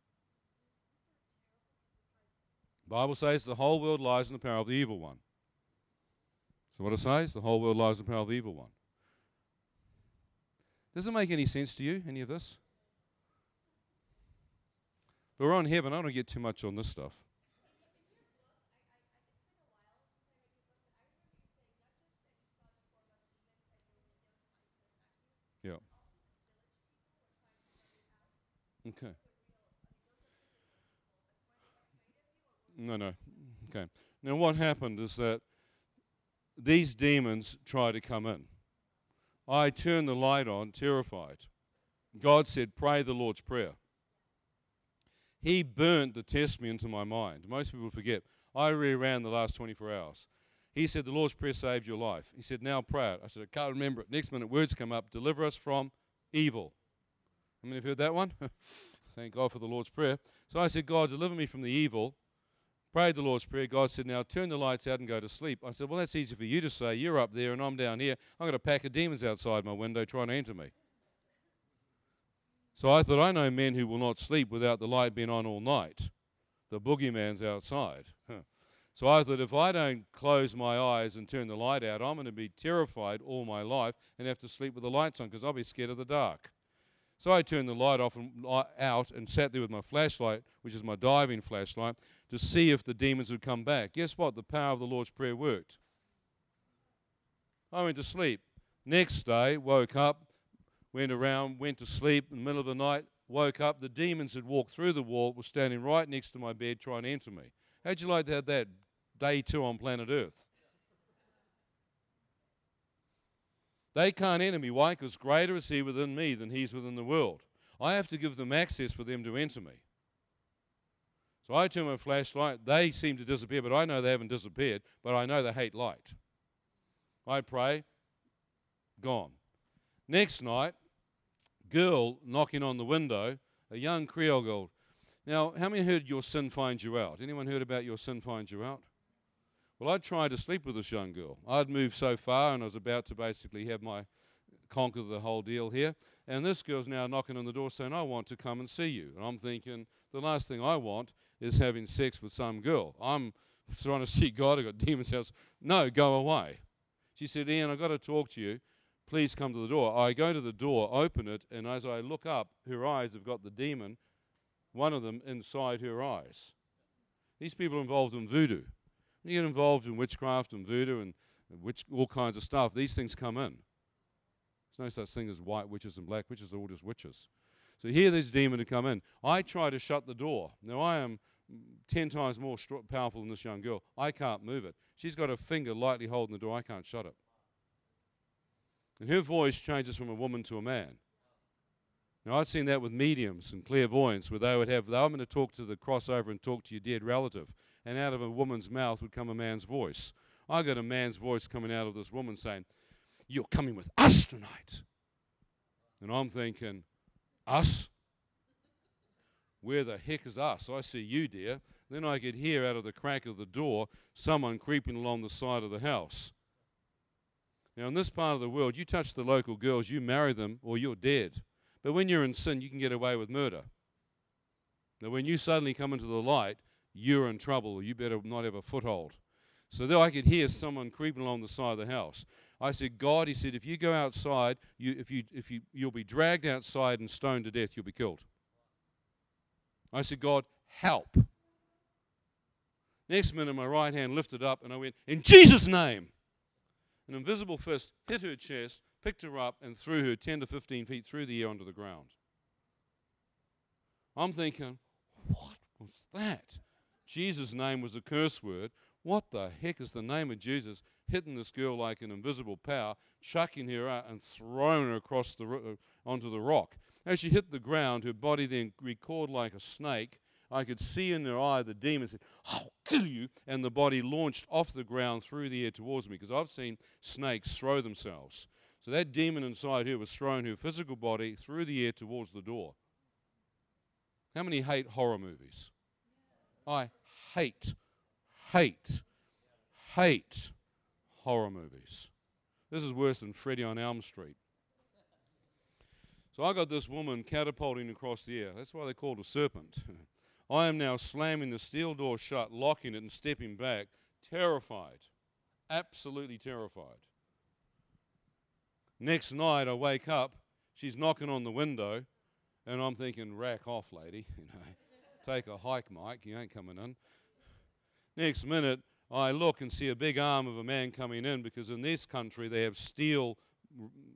Bible says the whole world lies in the power of the evil one. So what it says, the whole world lies in the power of the evil one. Does it make any sense to you, any of this? But we're on heaven. I don't get too much on this stuff. Yeah. Okay. No, no. Okay. Now, what happened is that these demons try to come in. I turned the light on, terrified. God said, Pray the Lord's Prayer. He burnt the testimony into my mind. Most people forget. I reran the last 24 hours. He said, The Lord's Prayer saved your life. He said, Now pray it. I said, I can't remember it. Next minute, words come up Deliver us from evil. How many have heard that one? Thank God for the Lord's Prayer. So I said, God, deliver me from the evil prayed the Lord's Prayer. God said, Now turn the lights out and go to sleep. I said, Well, that's easy for you to say. You're up there and I'm down here. I've got a pack of demons outside my window trying to enter me. So I thought, I know men who will not sleep without the light being on all night. The boogeyman's outside. So I thought, if I don't close my eyes and turn the light out, I'm going to be terrified all my life and have to sleep with the lights on because I'll be scared of the dark. So I turned the light off and uh, out and sat there with my flashlight, which is my diving flashlight, to see if the demons would come back. Guess what? The power of the Lord's Prayer worked. I went to sleep. Next day, woke up, went around, went to sleep in the middle of the night, woke up. The demons had walked through the wall, were standing right next to my bed trying to enter me. How'd you like to have that day two on planet Earth? They can't enter me. Why? Because greater is He within me than He's within the world. I have to give them access for them to enter me. So I turn my flashlight. They seem to disappear, but I know they haven't disappeared, but I know they hate light. I pray, gone. Next night, girl knocking on the window, a young Creole girl. Now, how many heard your sin finds you out? Anyone heard about your sin finds you out? Well, I'd tried to sleep with this young girl. I'd moved so far and I was about to basically have my conquer the whole deal here. And this girl's now knocking on the door saying, I want to come and see you. And I'm thinking, the last thing I want is having sex with some girl. I'm trying to see God. I've got demons house. No, go away. She said, Ian, I've got to talk to you. Please come to the door. I go to the door, open it, and as I look up, her eyes have got the demon, one of them inside her eyes. These people are involved in voodoo. When You get involved in witchcraft and voodoo and all kinds of stuff. These things come in. There's no such thing as white witches and black witches. They're all just witches. So here, this demon to come in. I try to shut the door. Now I am ten times more powerful than this young girl. I can't move it. She's got her finger lightly holding the door. I can't shut it. And her voice changes from a woman to a man. Now, I've seen that with mediums and clairvoyants where they would have, "I'm going to talk to the crossover and talk to your dead relative, and out of a woman's mouth would come a man's voice. I got a man's voice coming out of this woman saying, You're coming with us tonight. And I'm thinking, Us? Where the heck is us? I see you, dear. Then I could hear out of the crack of the door someone creeping along the side of the house. Now, in this part of the world, you touch the local girls, you marry them, or you're dead. But when you're in sin, you can get away with murder. Now, when you suddenly come into the light, you're in trouble. You better not have a foothold. So there I could hear someone creeping along the side of the house. I said, God, he said, if you go outside, you, if you, if you, you'll be dragged outside and stoned to death. You'll be killed. I said, God, help. Next minute, my right hand lifted up, and I went, in Jesus' name. An invisible fist hit her chest, picked her up, and threw her 10 to 15 feet through the air onto the ground. I'm thinking, what was that? Jesus' name was a curse word. What the heck is the name of Jesus hitting this girl like an invisible power, chucking her out and throwing her across the uh, onto the rock? As she hit the ground, her body then recoiled like a snake. I could see in her eye the demon said, I'll kill you. And the body launched off the ground through the air towards me because I've seen snakes throw themselves. So that demon inside her was throwing her physical body through the air towards the door. How many hate horror movies? I hate, hate, hate horror movies. This is worse than Freddy on Elm Street. So I got this woman catapulting across the air. That's why they called a serpent. I am now slamming the steel door shut, locking it, and stepping back, terrified. Absolutely terrified. Next night, I wake up, she's knocking on the window, and I'm thinking, rack off, lady. You know, take a hike, Mike. You ain't coming in. Next minute, I look and see a big arm of a man coming in because in this country they have steel,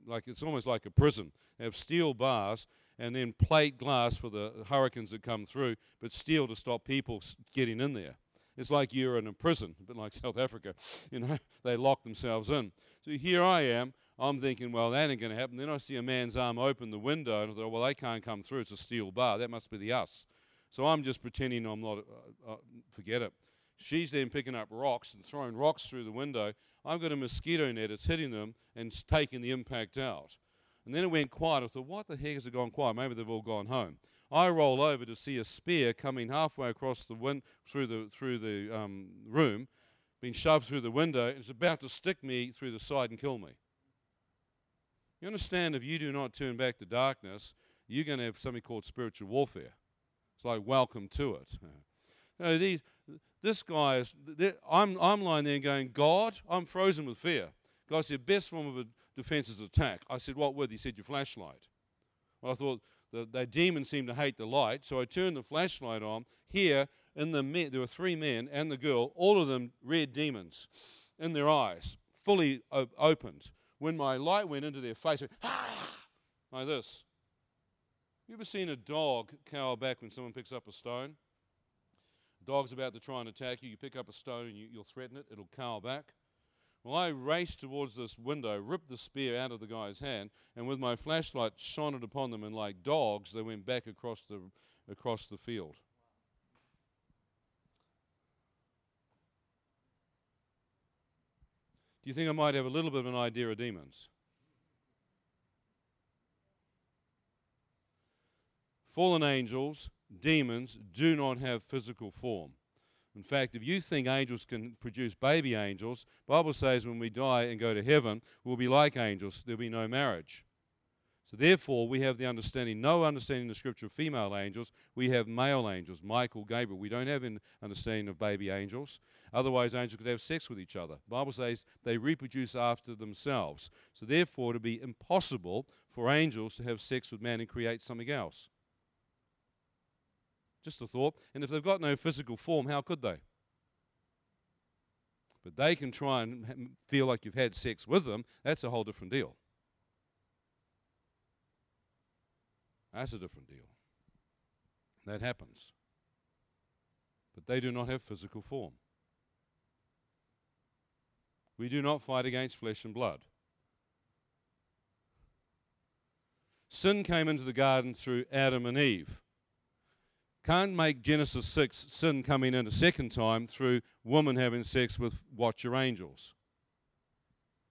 like it's almost like a prison. They have steel bars and then plate glass for the hurricanes that come through, but steel to stop people getting in there. It's like you're in a prison, a bit like South Africa. You know, they lock themselves in. So here I am. I'm thinking, well, that ain't going to happen. Then I see a man's arm open the window, and I thought, well, they can't come through. It's a steel bar. That must be the us. So I'm just pretending I'm not. Uh, uh, forget it. She's then picking up rocks and throwing rocks through the window. I've got a mosquito net. It's hitting them and taking the impact out. And then it went quiet. I thought, what the heck has it gone quiet? Maybe they've all gone home. I roll over to see a spear coming halfway across the wind through the through the um, room, being shoved through the window. And it's about to stick me through the side and kill me. You understand? If you do not turn back to darkness, you're going to have something called spiritual warfare. It's like welcome to it. You know, these, this guy is. I'm I'm lying there going, God, I'm frozen with fear. God said, best form of a defense is attack. I said, what with? He said, your flashlight. Well, I thought the, the demon seemed to hate the light, so I turned the flashlight on. Here, in the men, there were three men and the girl, all of them red demons in their eyes, fully op- opened. When my light went into their face, went, ah, like this. You ever seen a dog cower back when someone picks up a stone? Dog's about to try and attack you. You pick up a stone and you, you'll threaten it. It'll cower back. Well, I raced towards this window, ripped the spear out of the guy's hand, and with my flashlight shone it upon them, and like dogs, they went back across the, across the field. Do you think I might have a little bit of an idea of demons? Fallen angels, demons, do not have physical form. In fact, if you think angels can produce baby angels, Bible says when we die and go to heaven, we'll be like angels. There'll be no marriage. So therefore, we have the understanding, no understanding in the scripture of female angels. We have male angels, Michael, Gabriel. We don't have an understanding of baby angels. Otherwise, angels could have sex with each other. Bible says they reproduce after themselves. So therefore, it would be impossible for angels to have sex with man and create something else. Just a thought. And if they've got no physical form, how could they? But they can try and feel like you've had sex with them. That's a whole different deal. That's a different deal. That happens. But they do not have physical form. We do not fight against flesh and blood. Sin came into the garden through Adam and Eve. Can't make Genesis 6 sin coming in a second time through woman having sex with watcher angels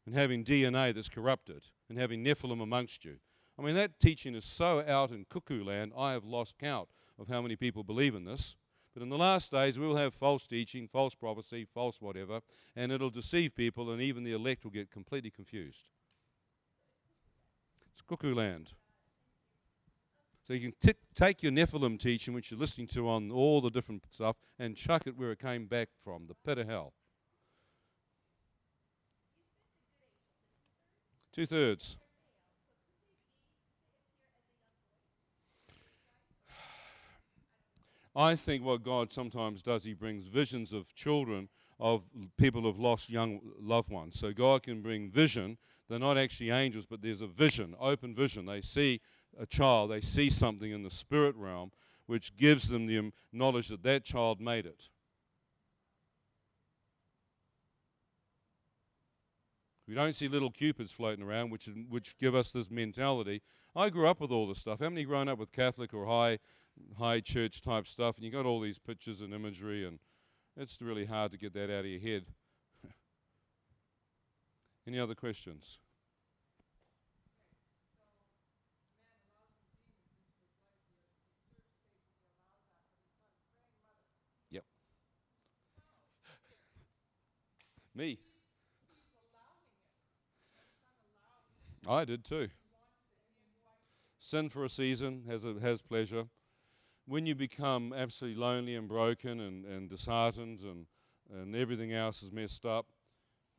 and having DNA that's corrupted and having Nephilim amongst you. I mean, that teaching is so out in cuckoo land, I have lost count of how many people believe in this. But in the last days, we will have false teaching, false prophecy, false whatever, and it'll deceive people, and even the elect will get completely confused. It's cuckoo land. So you can t- take your Nephilim teaching, which you're listening to on all the different stuff, and chuck it where it came back from, the pit of hell. Two thirds. I think what God sometimes does, He brings visions of children, of people who've lost young loved ones. So God can bring vision. They're not actually angels, but there's a vision, open vision. They see a child, they see something in the spirit realm which gives them the knowledge that that child made it. We don't see little cupids floating around, which, which give us this mentality. I grew up with all this stuff. How many grown up with Catholic or high high church type stuff, and you got all these pictures and imagery, and it's really hard to get that out of your head. Any other questions? Me. I did too. Sin for a season has a, has pleasure when you become absolutely lonely and broken and, and disheartened and, and everything else is messed up,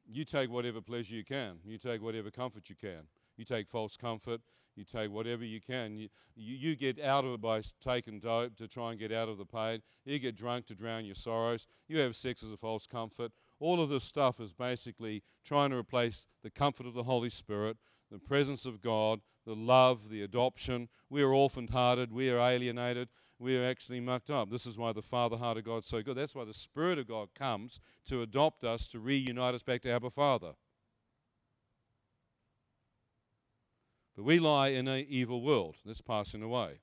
you take whatever pleasure you can. You take whatever comfort you can. You take false comfort. You take whatever you can. You, you, you get out of it by taking dope to try and get out of the pain. You get drunk to drown your sorrows. You have sex as a false comfort. All of this stuff is basically trying to replace the comfort of the Holy Spirit, the presence of God, the love, the adoption. We are orphaned hearted. We are alienated we are actually mucked up. This is why the Father heart of God is so good. That's why the Spirit of God comes to adopt us, to reunite us back to Abba Father. But we lie in an evil world that's passing away.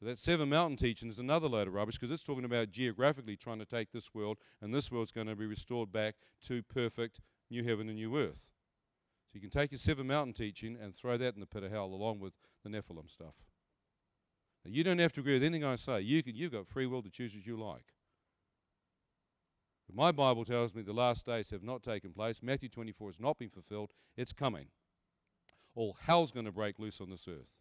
So that seven mountain teaching is another load of rubbish because it's talking about geographically trying to take this world, and this world's going to be restored back to perfect new heaven and new earth. So you can take your seven mountain teaching and throw that in the pit of hell along with the Nephilim stuff. Now, you don't have to agree with anything I say. You can, you've got free will to choose as you like. But my Bible tells me the last days have not taken place. Matthew 24 has not been fulfilled. It's coming. All hell's going to break loose on this earth.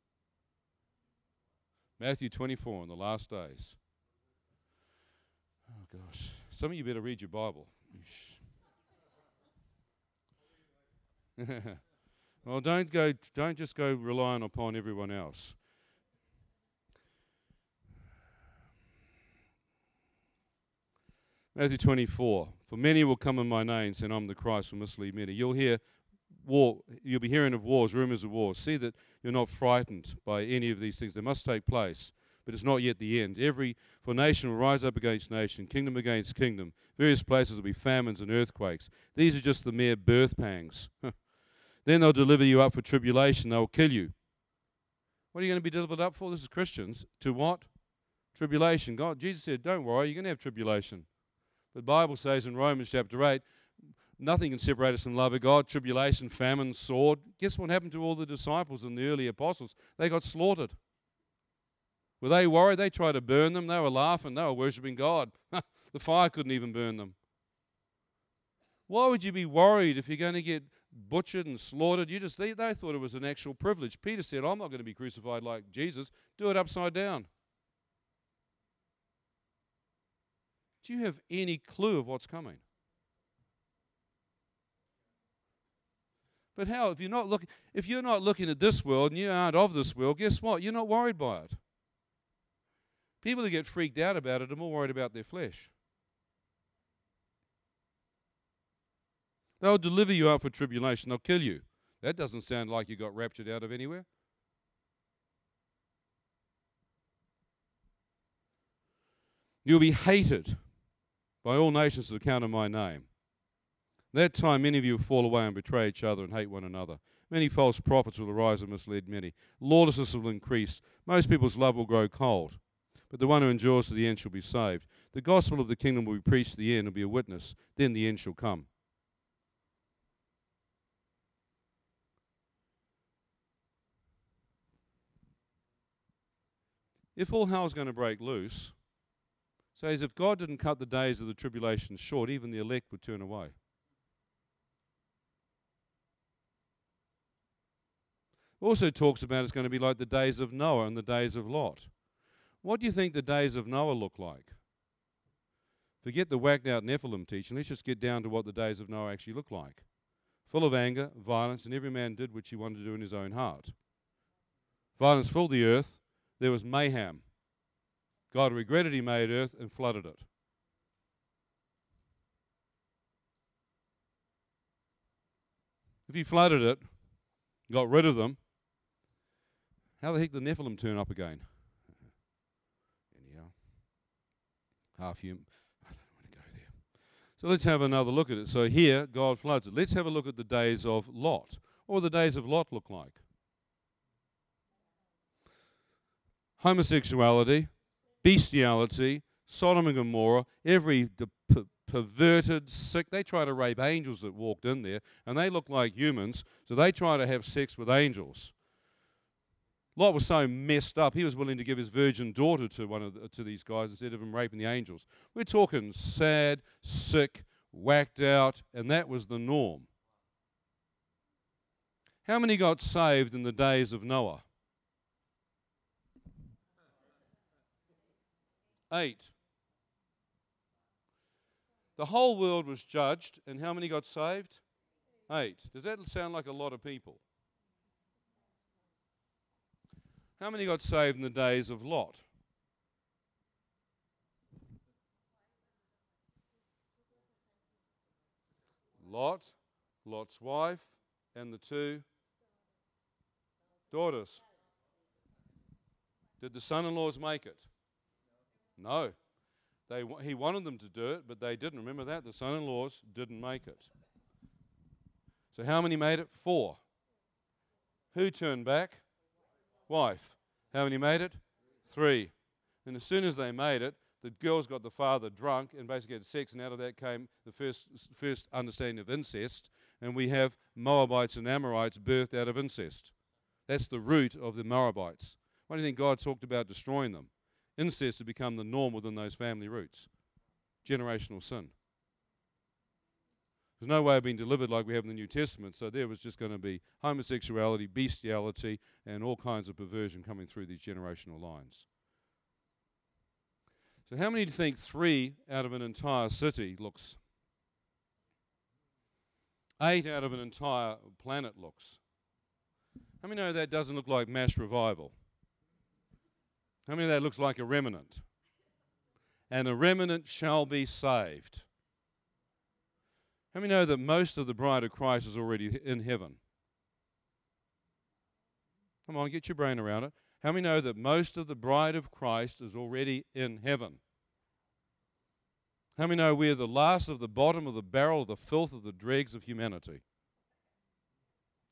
Matthew 24 on the last days. Oh, gosh. Some of you better read your Bible. well, don't go. Don't just go relying upon everyone else. Matthew 24. For many will come in my name, saying, I'm the Christ, will mislead many. You'll hear war, you'll be hearing of wars, rumors of wars. See that you're not frightened by any of these things. They must take place, but it's not yet the end. Every for nation will rise up against nation, kingdom against kingdom. Various places will be famines and earthquakes. These are just the mere birth pangs. then they'll deliver you up for tribulation. They'll kill you. What are you going to be delivered up for? This is Christians. To what? Tribulation. God, Jesus said, Don't worry, you're going to have tribulation. The Bible says in Romans chapter 8, nothing can separate us from love of God, tribulation, famine, sword. Guess what happened to all the disciples and the early apostles? They got slaughtered. Were they worried? They tried to burn them. They were laughing. They were worshiping God. the fire couldn't even burn them. Why would you be worried if you're going to get butchered and slaughtered? You just they, they thought it was an actual privilege. Peter said, "I'm not going to be crucified like Jesus. Do it upside down." Do you have any clue of what's coming? But how if you're not looking if you're not looking at this world and you aren't of this world, guess what? You're not worried by it. People who get freaked out about it are more worried about their flesh. They'll deliver you up for tribulation. They'll kill you. That doesn't sound like you got raptured out of anywhere. You'll be hated by all nations on account of my name. That time, many of you will fall away and betray each other and hate one another. Many false prophets will arise and mislead many. Lawlessness will increase. Most people's love will grow cold. But the one who endures to the end shall be saved. The gospel of the kingdom will be preached to the end and be a witness. Then the end shall come. If all hell is going to break loose, says if God didn't cut the days of the tribulation short, even the elect would turn away. Also talks about it's going to be like the days of Noah and the days of Lot. What do you think the days of Noah look like? Forget the whacked out Nephilim teaching. Let's just get down to what the days of Noah actually look like. Full of anger, violence, and every man did what he wanted to do in his own heart. Violence filled the earth. There was mayhem. God regretted he made earth and flooded it. If he flooded it, got rid of them, how the heck did the Nephilim turn up again? Anyhow, half human. I don't want to go there. So let's have another look at it. So here, God floods it. Let's have a look at the days of Lot. What the days of Lot look like? Homosexuality, bestiality, Sodom and Gomorrah, every de- perverted, sick. They try to rape angels that walked in there, and they look like humans, so they try to have sex with angels. Lot was so messed up, he was willing to give his virgin daughter to one of the, to these guys instead of him raping the angels. We're talking sad, sick, whacked out, and that was the norm. How many got saved in the days of Noah? Eight. The whole world was judged, and how many got saved? Eight. Does that sound like a lot of people? How many got saved in the days of Lot? Lot, Lot's wife, and the two daughters. Did the son in laws make it? No. They, he wanted them to do it, but they didn't. Remember that? The son in laws didn't make it. So, how many made it? Four. Who turned back? Wife. How many made it? Three. And as soon as they made it, the girls got the father drunk and basically had sex, and out of that came the first, first understanding of incest. And we have Moabites and Amorites birthed out of incest. That's the root of the Moabites. Why do you think God talked about destroying them? Incest had become the norm within those family roots. Generational sin. There's no way of being delivered like we have in the New Testament, so there was just going to be homosexuality, bestiality, and all kinds of perversion coming through these generational lines. So, how many do you think three out of an entire city looks? Eight out of an entire planet looks. How many know that doesn't look like mass revival? How many of that looks like a remnant? And a remnant shall be saved. How many know that most of the bride of Christ is already in heaven? Come on, get your brain around it. How many know that most of the bride of Christ is already in heaven? How many know we're the last of the bottom of the barrel of the filth of the dregs of humanity?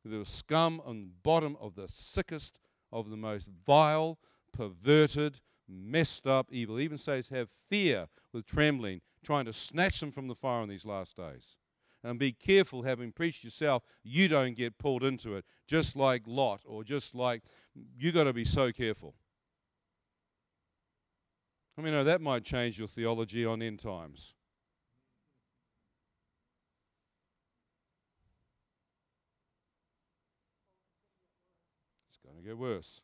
The scum on the bottom of the sickest of the most vile perverted, messed up, evil. even says, have fear with trembling, trying to snatch them from the fire in these last days. And be careful, having preached yourself, you don't get pulled into it, just like Lot, or just like you got to be so careful. I mean, know, that might change your theology on end times. It's going to get worse.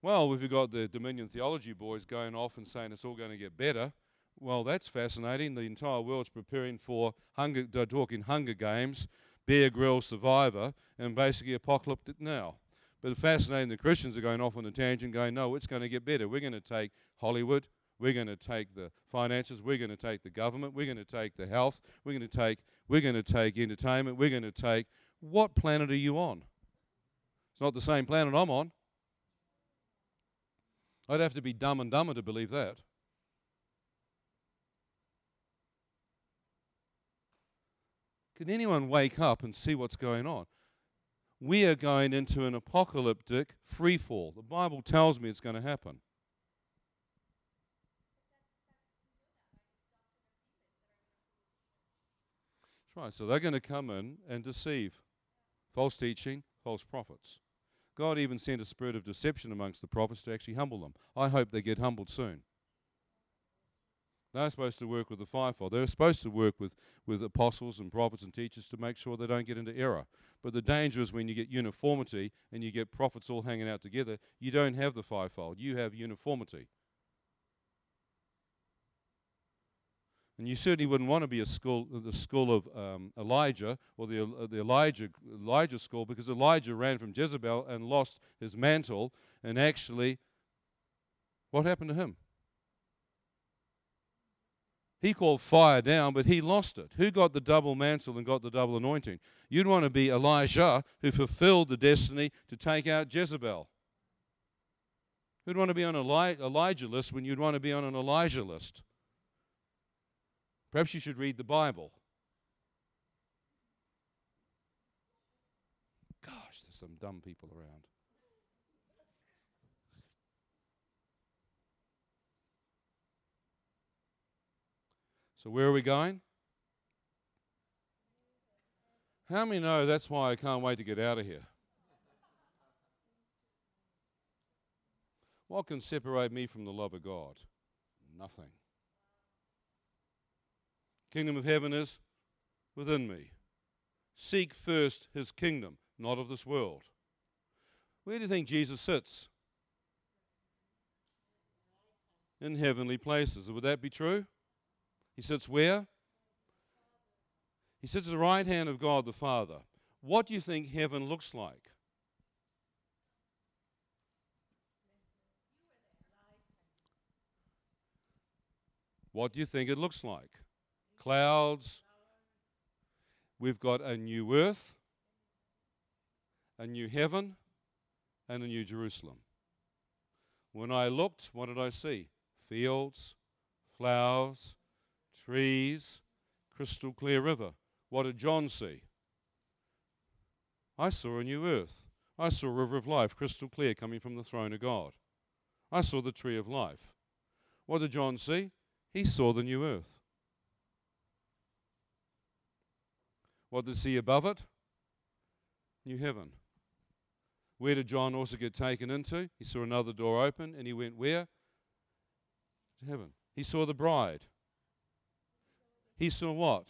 Well, we've got the Dominion Theology boys going off and saying it's all going to get better. Well, that's fascinating. The entire world's preparing for hunger, they're talking Hunger Games, Bear Grylls Survivor, and basically apocalyptic now. But fascinating, the Christians are going off on a tangent, going, no, it's going to get better. We're going to take Hollywood, we're going to take the finances, we're going to take the government, we're going to take the health, we're going to take we're going to take entertainment, we're going to take what planet are you on? It's not the same planet I'm on. I'd have to be dumb and dumber to believe that. Can anyone wake up and see what's going on? We are going into an apocalyptic free fall. The Bible tells me it's going to happen. That's right. So they're going to come in and deceive. False teaching, false prophets. God even sent a spirit of deception amongst the prophets to actually humble them. I hope they get humbled soon. They're supposed to work with the fivefold. They're supposed to work with, with apostles and prophets and teachers to make sure they don't get into error. But the danger is when you get uniformity and you get prophets all hanging out together, you don't have the fivefold. You have uniformity. And you certainly wouldn't want to be a school, the school of um, Elijah or the, uh, the Elijah, Elijah school because Elijah ran from Jezebel and lost his mantle. And actually, what happened to him? He called fire down, but he lost it. Who got the double mantle and got the double anointing? You'd want to be Elijah, who fulfilled the destiny to take out Jezebel. Who'd want to be on an Elisha list when you'd want to be on an Elijah list? Perhaps you should read the Bible. Gosh, there's some dumb people around. So, where are we going? How many know that's why I can't wait to get out of here? What can separate me from the love of God? Nothing. Kingdom of heaven is within me. Seek first his kingdom, not of this world. Where do you think Jesus sits? In heavenly places. Would that be true? He sits where? He sits at the right hand of God the Father. What do you think heaven looks like? What do you think it looks like? Clouds. We've got a new earth, a new heaven, and a new Jerusalem. When I looked, what did I see? Fields, flowers, trees, crystal clear river. What did John see? I saw a new earth. I saw a river of life, crystal clear, coming from the throne of God. I saw the tree of life. What did John see? He saw the new earth. What did he see above it? New heaven. Where did John also get taken into? He saw another door open and he went where? To heaven. He saw the bride. He saw what?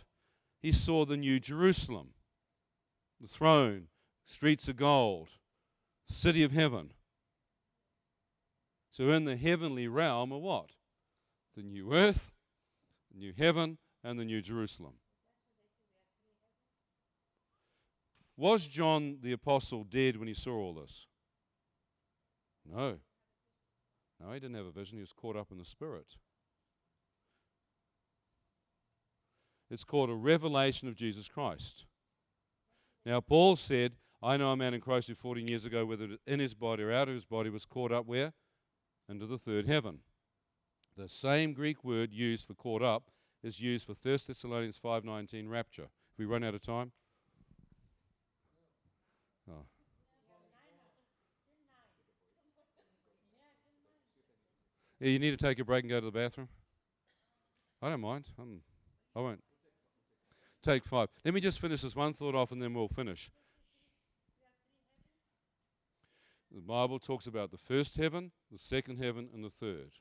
He saw the new Jerusalem, the throne, streets of gold, city of heaven. So, in the heavenly realm are what? The new earth, the new heaven, and the new Jerusalem. Was John the Apostle dead when he saw all this? No. No, he didn't have a vision. He was caught up in the Spirit. It's called a revelation of Jesus Christ. Now, Paul said, I know a man in Christ who 14 years ago, whether in his body or out of his body, was caught up where? Into the third heaven. The same Greek word used for caught up is used for 1 Thessalonians 5.19 rapture. If we run out of time. Oh. Yeah, you need to take a break and go to the bathroom? I don't mind. I'm, I won't. Take five. Let me just finish this one thought off and then we'll finish. The Bible talks about the first heaven, the second heaven, and the third.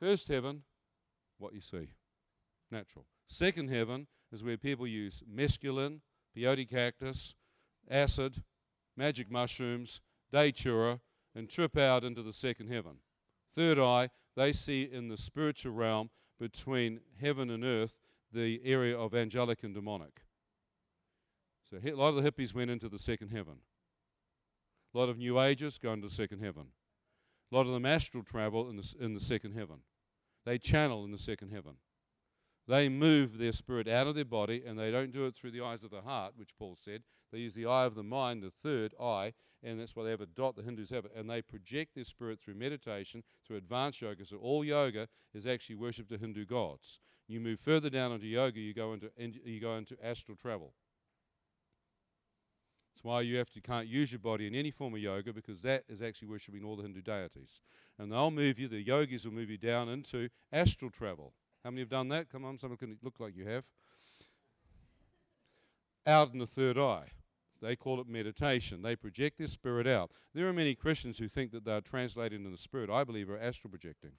First heaven, what you see, natural. Second heaven is where people use mescaline, peyote cactus, acid, magic mushrooms, datura, and trip out into the second heaven. Third eye, they see in the spiritual realm between heaven and earth the area of angelic and demonic. So a lot of the hippies went into the second heaven. A lot of New Agers go into the second heaven. A lot of them astral travel in the, in the second heaven. They channel in the second heaven. They move their spirit out of their body, and they don't do it through the eyes of the heart, which Paul said. They use the eye of the mind, the third eye, and that's why they have a dot. The Hindus have it, and they project their spirit through meditation, through advanced yoga. So all yoga is actually worship to Hindu gods. You move further down into yoga, you go into you go into astral travel. That's why you have to can't use your body in any form of yoga because that is actually worshiping all the Hindu deities. And they'll move you, the yogis will move you down into astral travel. How many have done that? Come on, someone can look like you have. Out in the third eye. They call it meditation. They project their spirit out. There are many Christians who think that they are translating in the spirit. I believe are astral projecting.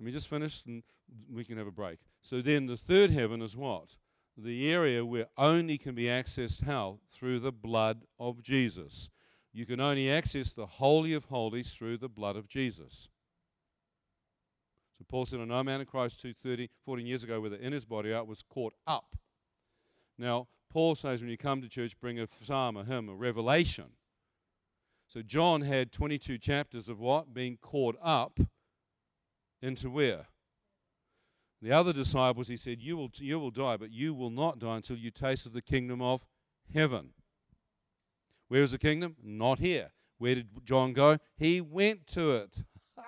Let me just finish and we can have a break. So then the third heaven is what? The area where only can be accessed how? Through the blood of Jesus. You can only access the Holy of Holies through the blood of Jesus. So Paul said, I know man in Christ 230, 14 years ago, whether in his body out was caught up. Now, Paul says when you come to church, bring a psalm, a hymn, a revelation. So John had 22 chapters of what? Being caught up into where? The other disciples, he said, you will, you will die, but you will not die until you taste of the kingdom of heaven. Where is the kingdom? Not here. Where did John go? He went to it.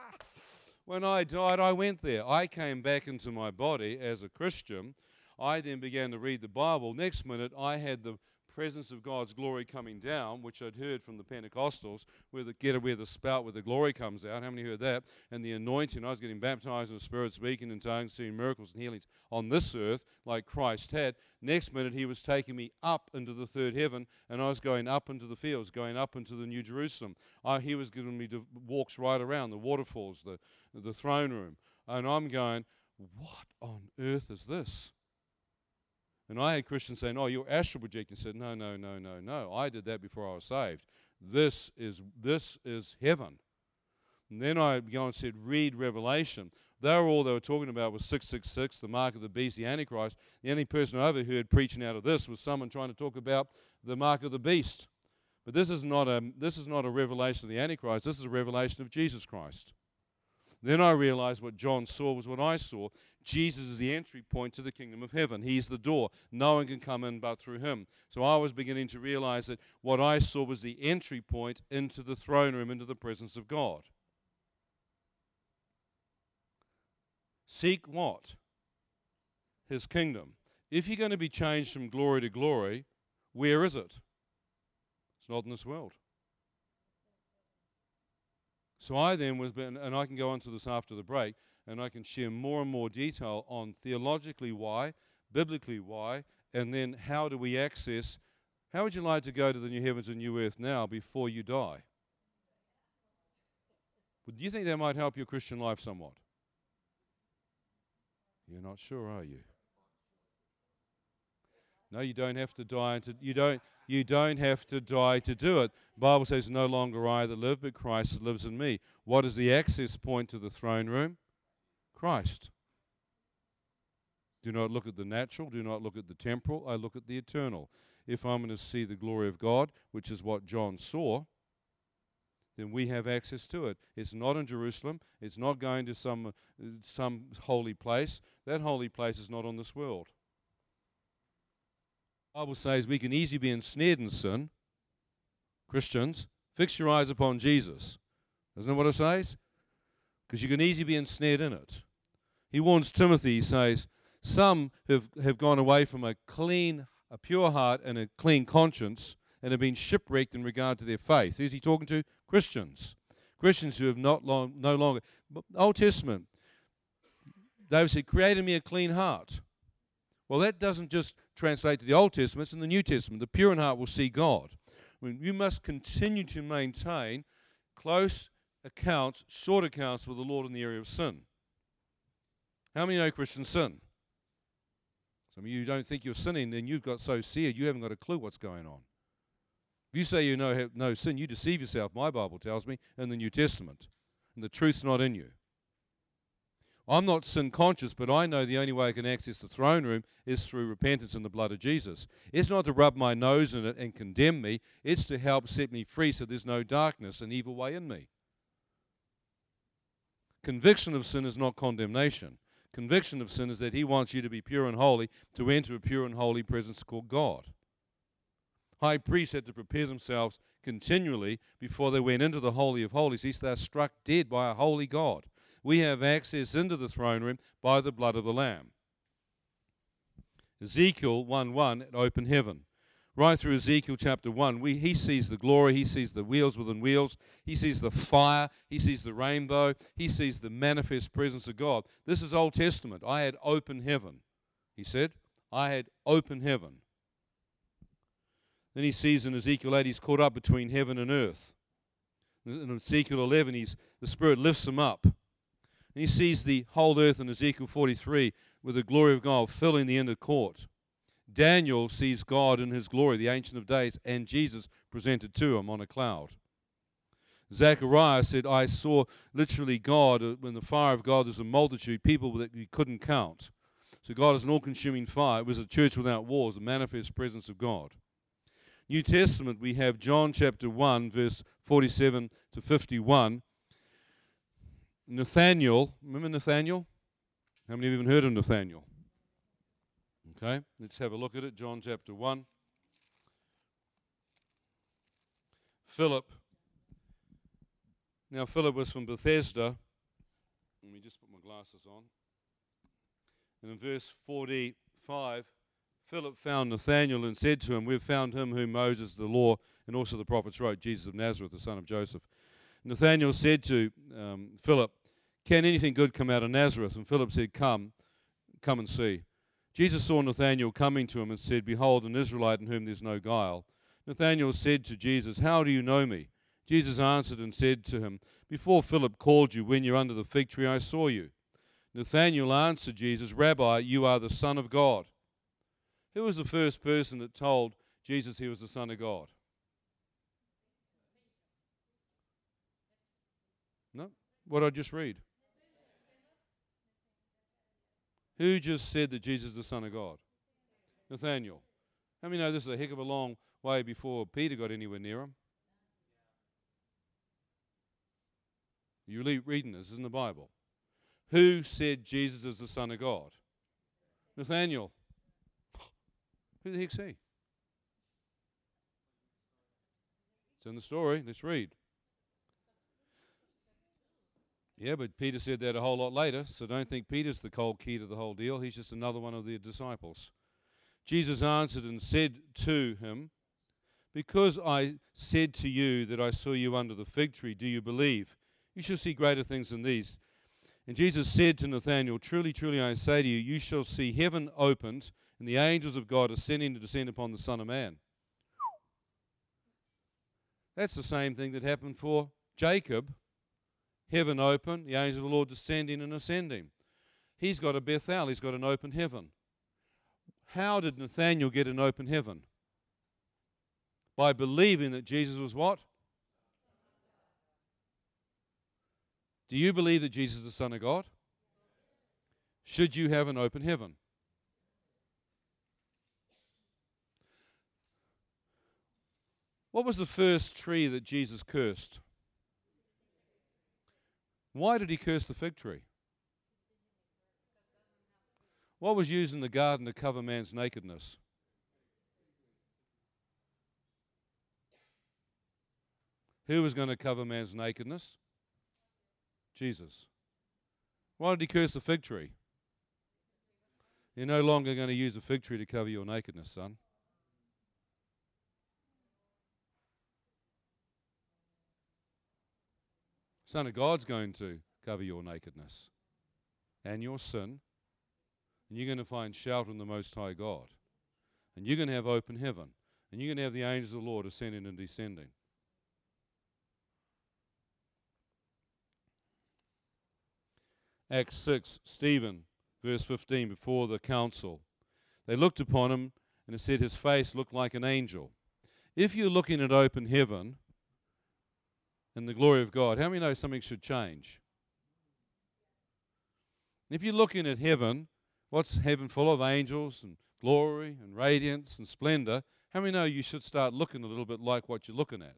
When I died, I went there. I came back into my body as a Christian. I then began to read the Bible. Next minute, I had the presence of God's glory coming down, which I'd heard from the Pentecostals, where the get where the spout where the glory comes out. How many heard that? And the anointing. I was getting baptized in the Spirit, speaking in tongues, seeing miracles and healings on this earth, like Christ had. Next minute, He was taking me up into the third heaven, and I was going up into the fields, going up into the New Jerusalem. I, he was giving me walks right around the waterfalls, the the throne room, and I'm going, what on earth is this? And I had Christians saying, "Oh, you're astral projecting." I said, "No, no, no, no, no. I did that before I was saved. This is this is heaven." And then I go and said, "Read Revelation." They were all they were talking about was 666, the mark of the beast, the Antichrist. The only person I overheard preaching out of this was someone trying to talk about the mark of the beast. But this is not a this is not a revelation of the Antichrist. This is a revelation of Jesus Christ. Then I realized what John saw was what I saw. Jesus is the entry point to the kingdom of heaven. He's the door. No one can come in but through him. So I was beginning to realize that what I saw was the entry point into the throne room, into the presence of God. Seek what? His kingdom. If you're going to be changed from glory to glory, where is it? It's not in this world. So I then was, and I can go on to this after the break, and I can share more and more detail on theologically why, biblically why, and then how do we access. How would you like to go to the new heavens and new earth now before you die? Do you think that might help your Christian life somewhat? You're not sure, are you? No, you don't have to die to you don't you don't have to die to do it. The Bible says no longer I that live, but Christ that lives in me. What is the access point to the throne room? Christ. Do not look at the natural, do not look at the temporal, I look at the eternal. If I'm going to see the glory of God, which is what John saw, then we have access to it. It's not in Jerusalem. It's not going to some, uh, some holy place. That holy place is not on this world. Bible says we can easily be ensnared in sin. Christians, fix your eyes upon Jesus. Isn't that what it says? Because you can easily be ensnared in it. He warns Timothy, he says, some have, have gone away from a clean, a pure heart and a clean conscience and have been shipwrecked in regard to their faith. Who's he talking to? Christians. Christians who have not long, no longer. Old Testament, David said, created me a clean heart. Well, that doesn't just translate to the Old Testament, it's in the New Testament. The pure in heart will see God. I mean, you must continue to maintain close accounts, short accounts with the Lord in the area of sin. How many know Christians sin? Some of you don't think you're sinning, then you've got so seared you haven't got a clue what's going on. If you say you know no sin, you deceive yourself, my Bible tells me, in the New Testament. And the truth's not in you. I'm not sin conscious, but I know the only way I can access the throne room is through repentance and the blood of Jesus. It's not to rub my nose in it and condemn me, it's to help set me free so there's no darkness and evil way in me. Conviction of sin is not condemnation. Conviction of sin is that He wants you to be pure and holy to enter a pure and holy presence called God. High priests had to prepare themselves continually before they went into the Holy of Holies, lest they are struck dead by a holy God we have access into the throne room by the blood of the Lamb. Ezekiel 1 1 at open heaven. Right through Ezekiel chapter 1, we, he sees the glory, he sees the wheels within wheels, he sees the fire, he sees the rainbow, he sees the manifest presence of God. This is Old Testament. I had open heaven, he said. I had open heaven. Then he sees in Ezekiel 8, he's caught up between heaven and earth. In Ezekiel 11, he's, the Spirit lifts him up. And he sees the whole earth in Ezekiel 43 with the glory of God filling the inner court. Daniel sees God in his glory, the Ancient of Days, and Jesus presented to him on a cloud. Zechariah said, I saw literally God, uh, when the fire of God is a multitude, people that you couldn't count. So God is an all consuming fire. It was a church without walls, the manifest presence of God. New Testament, we have John chapter 1, verse 47 to 51. Nathaniel, remember Nathaniel? How many have heard of Nathaniel? Okay, let's have a look at it. John chapter 1. Philip. Now, Philip was from Bethsaida. Let me just put my glasses on. And in verse 45, Philip found Nathanael and said to him, We've found him whom Moses, the law, and also the prophets wrote, Jesus of Nazareth, the son of Joseph. Nathanael said to um, Philip, Can anything good come out of Nazareth? And Philip said, Come, come and see. Jesus saw Nathanael coming to him and said, Behold, an Israelite in whom there's no guile. Nathanael said to Jesus, How do you know me? Jesus answered and said to him, Before Philip called you, when you're under the fig tree, I saw you. Nathanael answered Jesus, Rabbi, you are the Son of God. Who was the first person that told Jesus he was the Son of God? What I just read? Who just said that Jesus is the Son of God? Nathaniel. How many know this is a heck of a long way before Peter got anywhere near him? You're reading this, in the Bible. Who said Jesus is the Son of God? Nathaniel. Who the heck's he? It's in the story. Let's read. Yeah, but Peter said that a whole lot later, so don't think Peter's the cold key to the whole deal. He's just another one of the disciples. Jesus answered and said to him, Because I said to you that I saw you under the fig tree, do you believe? You shall see greater things than these. And Jesus said to Nathanael, Truly, truly, I say to you, you shall see heaven opened and the angels of God ascending to descend upon the Son of Man. That's the same thing that happened for Jacob heaven open, the angel of the Lord descending and ascending. He's got a Bethel, he's got an open heaven. How did Nathaniel get an open heaven? By believing that Jesus was what? Do you believe that Jesus is the Son of God? Should you have an open heaven? What was the first tree that Jesus cursed? Why did he curse the fig tree? What was used in the garden to cover man's nakedness? Who was going to cover man's nakedness? Jesus. Why did he curse the fig tree? You're no longer going to use a fig tree to cover your nakedness, son. Son of God's going to cover your nakedness and your sin, and you're going to find shelter in the Most High God. And you're going to have open heaven, and you're going to have the angels of the Lord ascending and descending. Acts 6, Stephen, verse 15, before the council. They looked upon him, and it said his face looked like an angel. If you're looking at open heaven, and the glory of God. How many know something should change? If you're looking at heaven, what's heaven full of? Angels and glory and radiance and splendor. How many know you should start looking a little bit like what you're looking at?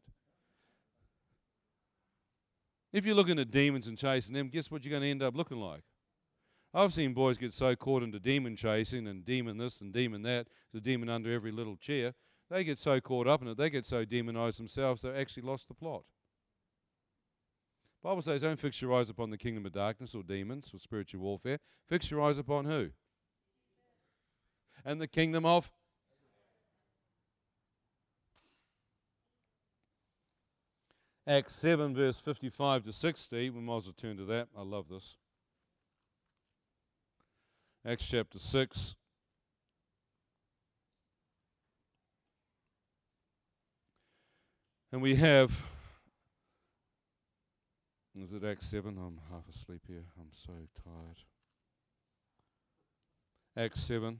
If you're looking at demons and chasing them, guess what you're going to end up looking like? I've seen boys get so caught into demon chasing and demon this and demon that, the demon under every little chair. They get so caught up in it, they get so demonized themselves, they actually lost the plot. Bible says, don't fix your eyes upon the kingdom of darkness or demons or spiritual warfare. Fix your eyes upon who? And the kingdom of Acts 7, verse 55 to 60. We might as well turn to that. I love this. Acts chapter 6. And we have, is it Acts 7? I'm half asleep here. I'm so tired. Acts 7,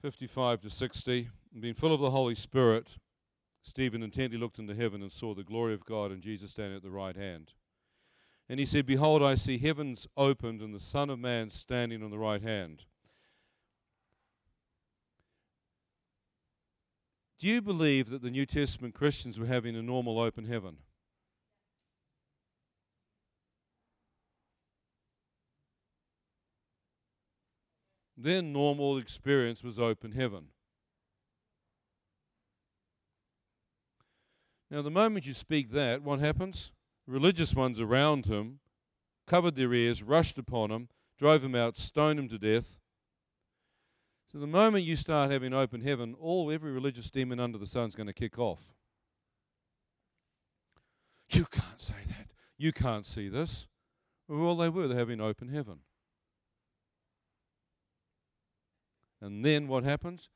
55 to 60. Being full of the Holy Spirit, Stephen intently looked into heaven and saw the glory of God and Jesus standing at the right hand. And he said, Behold, I see heavens opened and the Son of Man standing on the right hand. Do you believe that the New Testament Christians were having a normal open heaven? Their normal experience was open heaven. Now, the moment you speak that, what happens? religious ones around him covered their ears, rushed upon him, drove him out, stoned him to death. So the moment you start having open heaven, all every religious demon under the sun is going to kick off. You can't say that. You can't see this. Well, they were, they're having open heaven. And then what happens?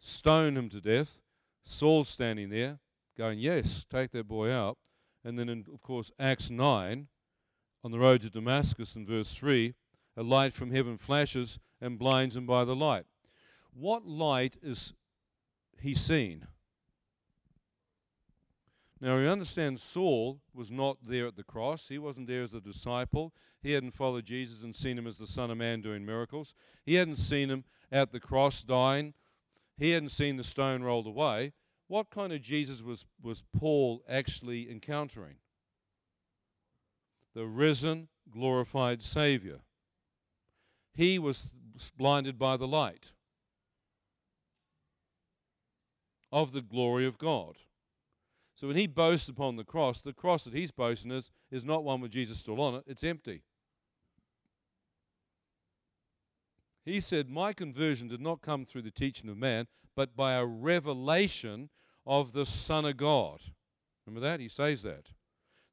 Stone him to death. Saul standing there, going, Yes, take that boy out. And then, in, of course, Acts 9, on the road to Damascus in verse 3, a light from heaven flashes and blinds him by the light. What light is he seen? Now, we understand Saul was not there at the cross. He wasn't there as a disciple. He hadn't followed Jesus and seen him as the Son of Man doing miracles. He hadn't seen him at the cross dying. He hadn't seen the stone rolled away what kind of Jesus was, was Paul actually encountering? The risen, glorified Savior. He was blinded by the light of the glory of God. So when he boasts upon the cross, the cross that he's boasting is, is not one with Jesus still on it, it's empty. He said, My conversion did not come through the teaching of man, but by a revelation of the Son of God. Remember that? He says that.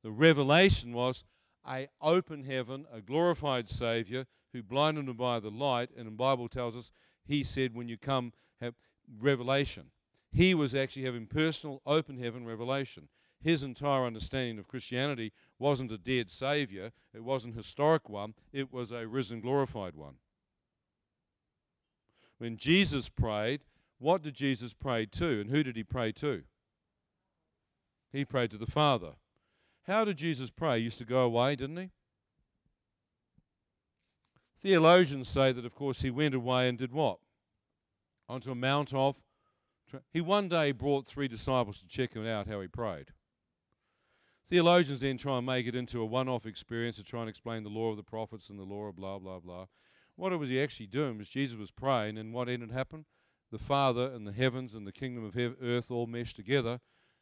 The revelation was a open heaven, a glorified Savior who blinded them by the light, and the Bible tells us he said, when you come, have revelation. He was actually having personal open heaven revelation. His entire understanding of Christianity wasn't a dead Savior, it wasn't a historic one, it was a risen, glorified one. When Jesus prayed, what did Jesus pray to, and who did he pray to? He prayed to the Father. How did Jesus pray? He used to go away, didn't he? Theologians say that, of course, he went away and did what? Onto a mount of. He one day brought three disciples to check him out how he prayed. Theologians then try and make it into a one off experience to try and explain the law of the prophets and the law of blah, blah, blah. What was he actually doing was Jesus was praying, and what ended up happening? the Father and the heavens and the kingdom of earth all meshed together.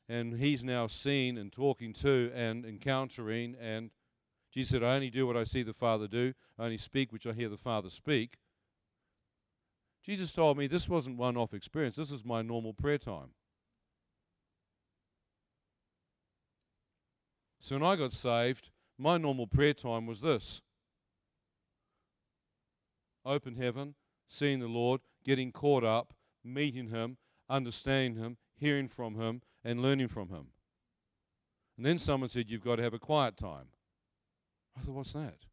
And he's now seen and talking to and encountering. And Jesus said, I only do what I see the Father do, I only speak which I hear the Father speak. Jesus told me this wasn't one off experience, this is my normal prayer time. So when I got saved, my normal prayer time was this open heaven, seeing the Lord, getting caught up, meeting Him, understanding Him, hearing from Him, and learning from Him. And then someone said, You've got to have a quiet time. I thought, What's that?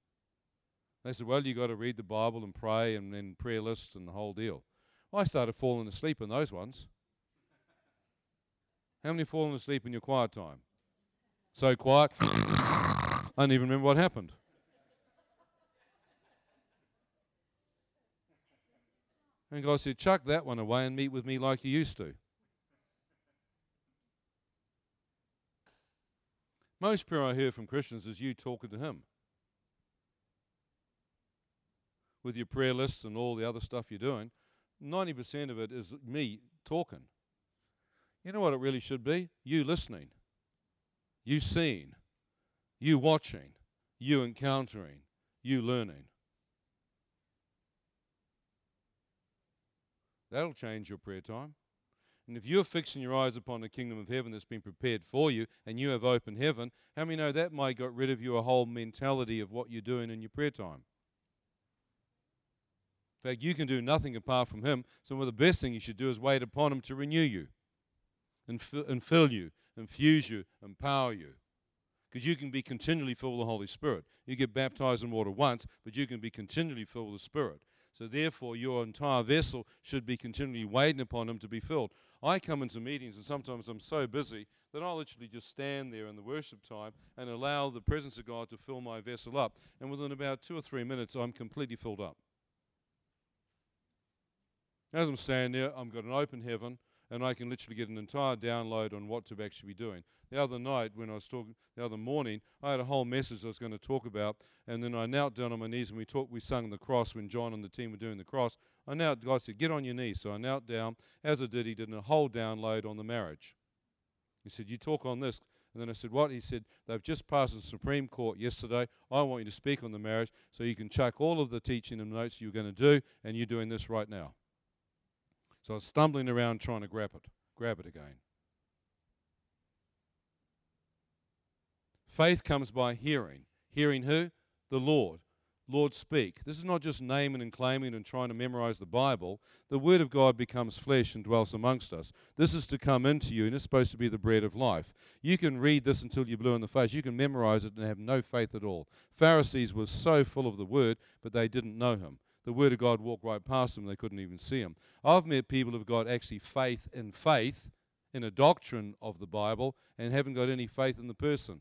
They said, Well, you've got to read the Bible and pray and then prayer lists and the whole deal. Well, I started falling asleep in those ones. How many fallen asleep in your quiet time? So quiet, I don't even remember what happened. And God said, Chuck that one away and meet with me like you used to. Most prayer I hear from Christians is you talking to Him. With your prayer lists and all the other stuff you're doing, 90% of it is me talking. You know what it really should be? You listening, you seeing, you watching, you encountering, you learning. That'll change your prayer time. And if you're fixing your eyes upon the kingdom of heaven that's been prepared for you and you have open heaven, how many know that might got rid of you a whole mentality of what you're doing in your prayer time? In fact, you can do nothing apart from Him. So, of the best thing you should do is wait upon Him to renew you and, and fill you, infuse you, empower you. Because you can be continually filled with the Holy Spirit. You get baptized in water once, but you can be continually filled with the Spirit. So, therefore, your entire vessel should be continually waiting upon Him to be filled. I come into meetings, and sometimes I'm so busy that I'll literally just stand there in the worship time and allow the presence of God to fill my vessel up. And within about two or three minutes, I'm completely filled up. As I'm standing there, I've got an open heaven, and I can literally get an entire download on what to actually be doing. The other night, when I was talking, the other morning, I had a whole message I was going to talk about, and then I knelt down on my knees and we talked. We sung the cross when John and the team were doing the cross. I knelt. God said, "Get on your knees." So I knelt down. As I did, He did a whole download on the marriage. He said, "You talk on this." And then I said, What? He said, They've just passed the Supreme Court yesterday. I want you to speak on the marriage so you can chuck all of the teaching and notes you're going to do, and you're doing this right now. So I was stumbling around trying to grab it, grab it again. Faith comes by hearing. Hearing who? The Lord. Lord, speak. This is not just naming and claiming and trying to memorize the Bible. The Word of God becomes flesh and dwells amongst us. This is to come into you, and it's supposed to be the bread of life. You can read this until you're blue in the face. You can memorize it and have no faith at all. Pharisees were so full of the Word, but they didn't know Him the Word of God walked right past them. They couldn't even see Him. I've met people who've got actually faith in faith, in a doctrine of the Bible, and haven't got any faith in the person.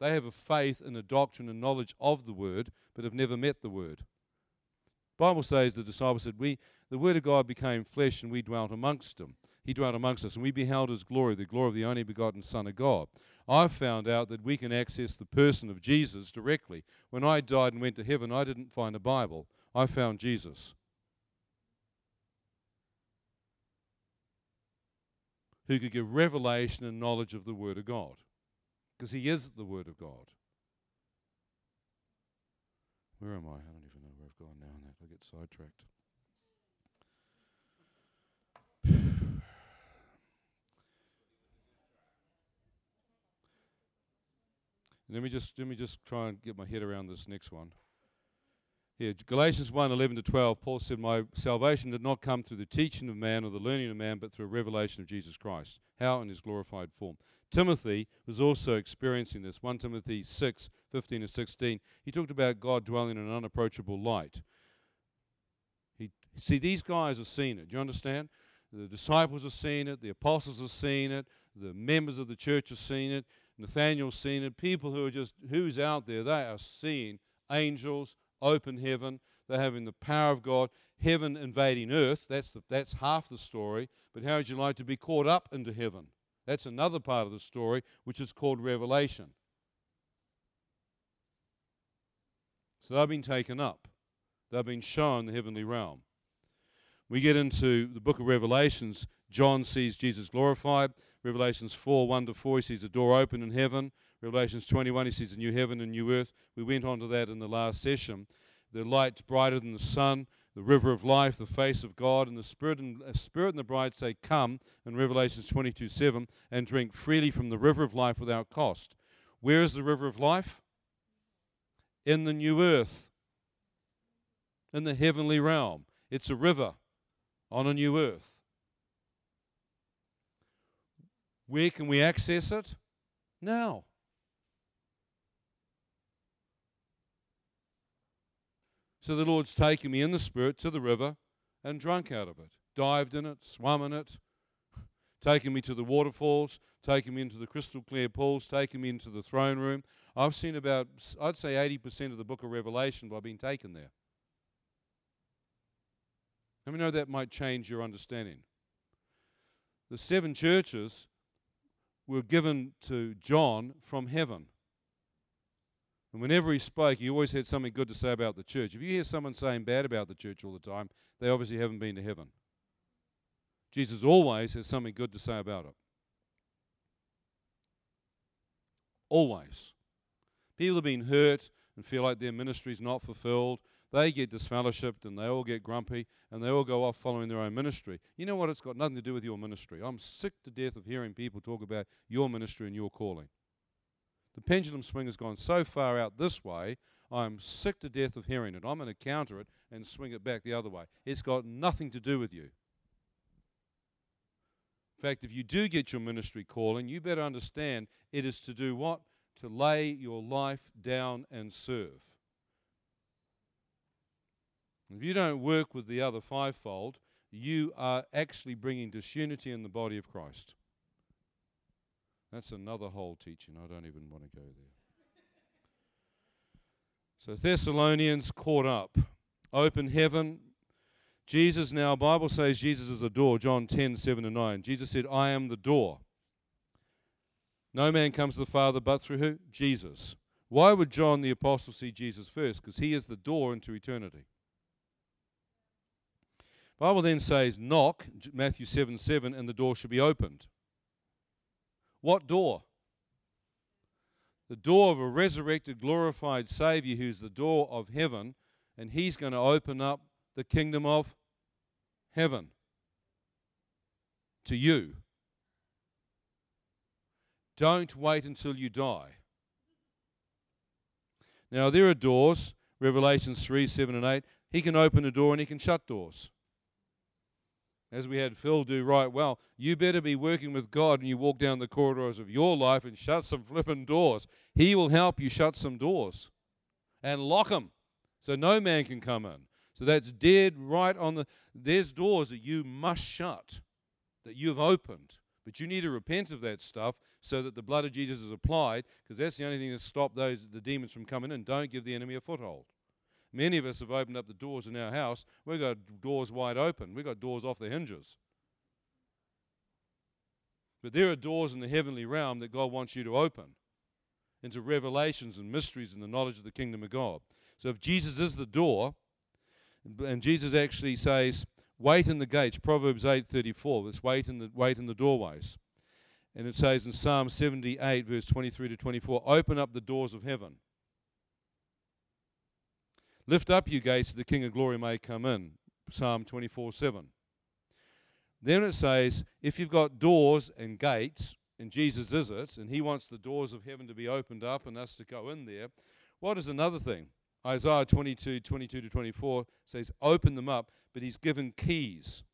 They have a faith in a doctrine and knowledge of the Word, but have never met the Word. Bible says the disciples said, "We, the Word of God became flesh, and we dwelt amongst them. He dwelt amongst us, and we beheld His glory, the glory of the only begotten Son of God." I've found out that we can access the person of Jesus directly. When I died and went to heaven, I didn't find a Bible, I found Jesus. Who could give revelation and knowledge of the Word of God. Because He is the Word of God. Where am I? I don't even know where I've gone now. I get sidetracked. Let me just let me just try and get my head around this next one. Here, Galatians 1 11 to 12, Paul said, My salvation did not come through the teaching of man or the learning of man, but through a revelation of Jesus Christ. How? In his glorified form. Timothy was also experiencing this. 1 Timothy 6 15 and 16. He talked about God dwelling in an unapproachable light. He, see, these guys have seen it. Do you understand? The disciples have seen it, the apostles have seen it, the members of the church have seen it. Nathaniel's seen it. People who are just, who's out there, they are seeing angels, open heaven. They're having the power of God, heaven invading earth. That's, the, that's half the story. But how would you like to be caught up into heaven? That's another part of the story, which is called revelation. So they've been taken up, they've been shown the heavenly realm. We get into the book of Revelations. John sees Jesus glorified. Revelations 4 1 to 4, he sees a door open in heaven. Revelations 21, he sees a new heaven and new earth. We went on to that in the last session. The light's brighter than the sun, the river of life, the face of God, and the Spirit and, uh, Spirit and the bride say, Come, in Revelations 22 7, and drink freely from the river of life without cost. Where is the river of life? In the new earth, in the heavenly realm. It's a river on a new earth. Where can we access it? Now. So the Lord's taken me in the Spirit to the river and drunk out of it, dived in it, swam in it, taken me to the waterfalls, taken me into the crystal clear pools, taken me into the throne room. I've seen about, I'd say 80% of the book of Revelation by being taken there. How many know that might change your understanding? The seven churches were given to John from heaven. And whenever he spoke, he always had something good to say about the church. If you hear someone saying bad about the church all the time, they obviously haven't been to heaven. Jesus always has something good to say about it. Always. People have been hurt and feel like their ministry is not fulfilled. They get disfellowshipped and they all get grumpy and they all go off following their own ministry. You know what? It's got nothing to do with your ministry. I'm sick to death of hearing people talk about your ministry and your calling. The pendulum swing has gone so far out this way, I'm sick to death of hearing it. I'm going to counter it and swing it back the other way. It's got nothing to do with you. In fact, if you do get your ministry calling, you better understand it is to do what? To lay your life down and serve. If you don't work with the other fivefold, you are actually bringing disunity in the body of Christ. That's another whole teaching. I don't even want to go there. So Thessalonians caught up. Open heaven. Jesus now, Bible says Jesus is the door, John 10, 7 and 9. Jesus said, I am the door. No man comes to the Father but through who? Jesus. Why would John the Apostle see Jesus first? Because he is the door into eternity. Bible then says, knock, Matthew 7, 7, and the door should be opened. What door? The door of a resurrected, glorified Savior who's the door of heaven, and He's going to open up the kingdom of heaven to you. Don't wait until you die. Now, there are doors, Revelations 3, 7, and 8. He can open a door and he can shut doors as we had Phil do right well, you better be working with God and you walk down the corridors of your life and shut some flippin' doors. He will help you shut some doors and lock them so no man can come in. So that's dead right on the. There's doors that you must shut, that you've opened. But you need to repent of that stuff so that the blood of Jesus is applied, because that's the only thing that stop those the demons from coming in. Don't give the enemy a foothold. Many of us have opened up the doors in our house. We've got doors wide open. We've got doors off the hinges. But there are doors in the heavenly realm that God wants you to open into revelations and mysteries and the knowledge of the kingdom of God. So if Jesus is the door, and Jesus actually says, wait in the gates, Proverbs 8.34, let's wait in the, wait in the doorways. And it says in Psalm 78, verse 23 to 24, open up the doors of heaven. Lift up, you gates, that the King of glory may come in. Psalm 24 7. Then it says, if you've got doors and gates, and Jesus is it, and he wants the doors of heaven to be opened up and us to go in there, what is another thing? Isaiah 22 22 to 24 says, open them up, but he's given keys.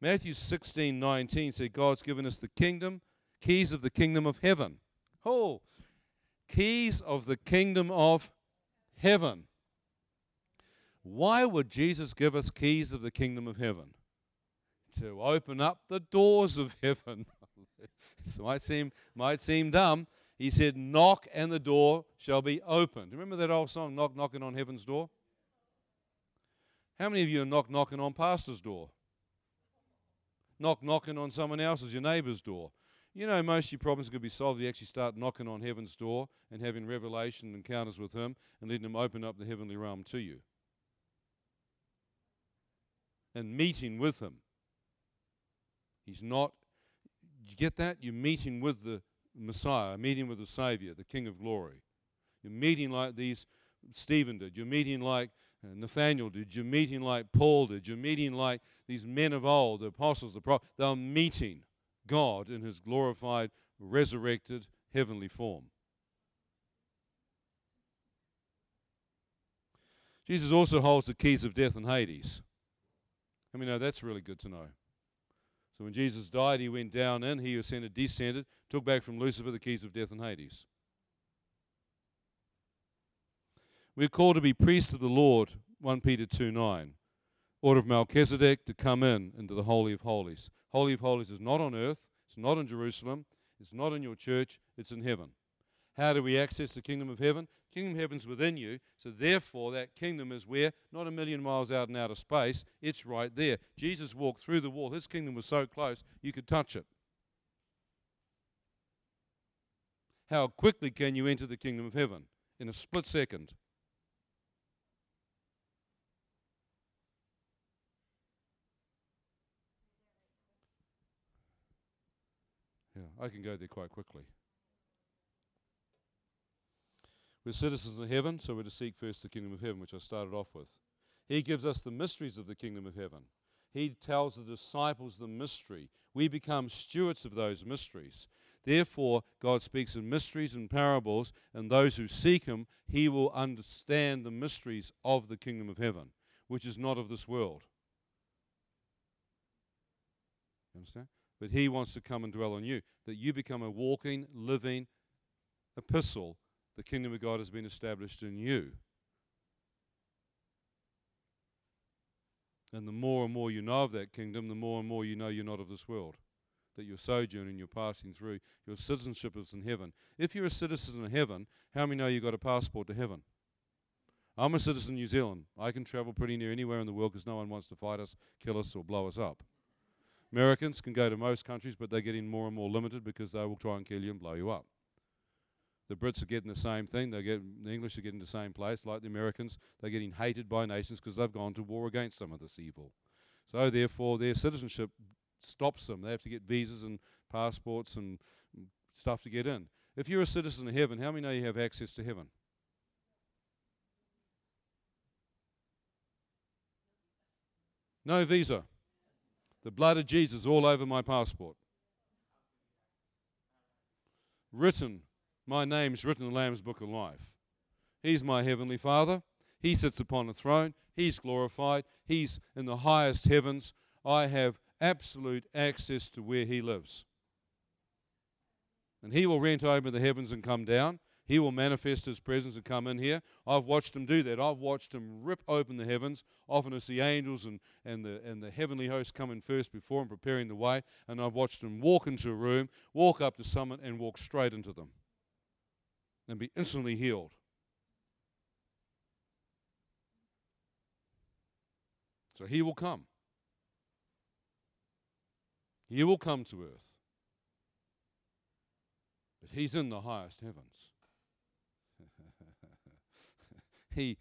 Matthew 16 19 says, God's given us the kingdom, keys of the kingdom of heaven. Oh, keys of the kingdom of heaven. Why would Jesus give us keys of the kingdom of heaven? To open up the doors of heaven. it might seem, might seem dumb. He said, Knock and the door shall be opened. Do you remember that old song, Knock, Knocking on Heaven's Door? How many of you are knock, knocking on pastor's door? Knock, knocking on someone else's, your neighbor's door. You know, most of your problems could be solved if you actually start knocking on heaven's door and having revelation encounters with Him and letting Him open up the heavenly realm to you and meeting with him. He's not, you get that? You're meeting with the Messiah, meeting with the Savior, the King of glory. You're meeting like these Stephen did. You're meeting like uh, Nathaniel did. You're meeting like Paul did. You're meeting like these men of old, the apostles, the prophets. They're meeting God in his glorified, resurrected, heavenly form. Jesus also holds the keys of death and Hades. I mean, no, that's really good to know. So when Jesus died, he went down in, he ascended, descended, took back from Lucifer the keys of death and Hades. We're called to be priests of the Lord, 1 Peter 2 9. Order of Melchizedek to come in into the Holy of Holies. Holy of Holies is not on earth, it's not in Jerusalem, it's not in your church, it's in heaven. How do we access the kingdom of heaven? Kingdom of heaven's within you. So therefore, that kingdom is where? Not a million miles out in outer space. It's right there. Jesus walked through the wall. His kingdom was so close you could touch it. How quickly can you enter the kingdom of heaven? In a split second. Yeah, I can go there quite quickly. We're citizens of heaven, so we're to seek first the kingdom of heaven, which I started off with. He gives us the mysteries of the kingdom of heaven. He tells the disciples the mystery. We become stewards of those mysteries. Therefore, God speaks in mysteries and parables, and those who seek Him, He will understand the mysteries of the kingdom of heaven, which is not of this world. You understand? But He wants to come and dwell on you, that you become a walking, living epistle the kingdom of God has been established in you. And the more and more you know of that kingdom, the more and more you know you're not of this world. That you're sojourning, you're passing through. Your citizenship is in heaven. If you're a citizen of heaven, how many know you've got a passport to heaven? I'm a citizen of New Zealand. I can travel pretty near anywhere in the world because no one wants to fight us, kill us, or blow us up. Americans can go to most countries, but they're getting more and more limited because they will try and kill you and blow you up. The Brits are getting the same thing. They get the English are getting the same place, like the Americans. They're getting hated by nations because they've gone to war against some of this evil. So therefore, their citizenship stops them. They have to get visas and passports and stuff to get in. If you're a citizen of heaven, how many know you have access to heaven? No visa. The blood of Jesus all over my passport. Written my name's written in the Lamb's Book of Life. He's my Heavenly Father. He sits upon a throne. He's glorified. He's in the highest heavens. I have absolute access to where He lives. And He will rent open the heavens and come down. He will manifest His presence and come in here. I've watched Him do that. I've watched Him rip open the heavens. Often it's the angels and, and, the, and the heavenly host coming first before Him, preparing the way. And I've watched Him walk into a room, walk up to someone, and walk straight into them and be instantly healed. So he will come. He will come to earth. But he's in the highest heavens. he,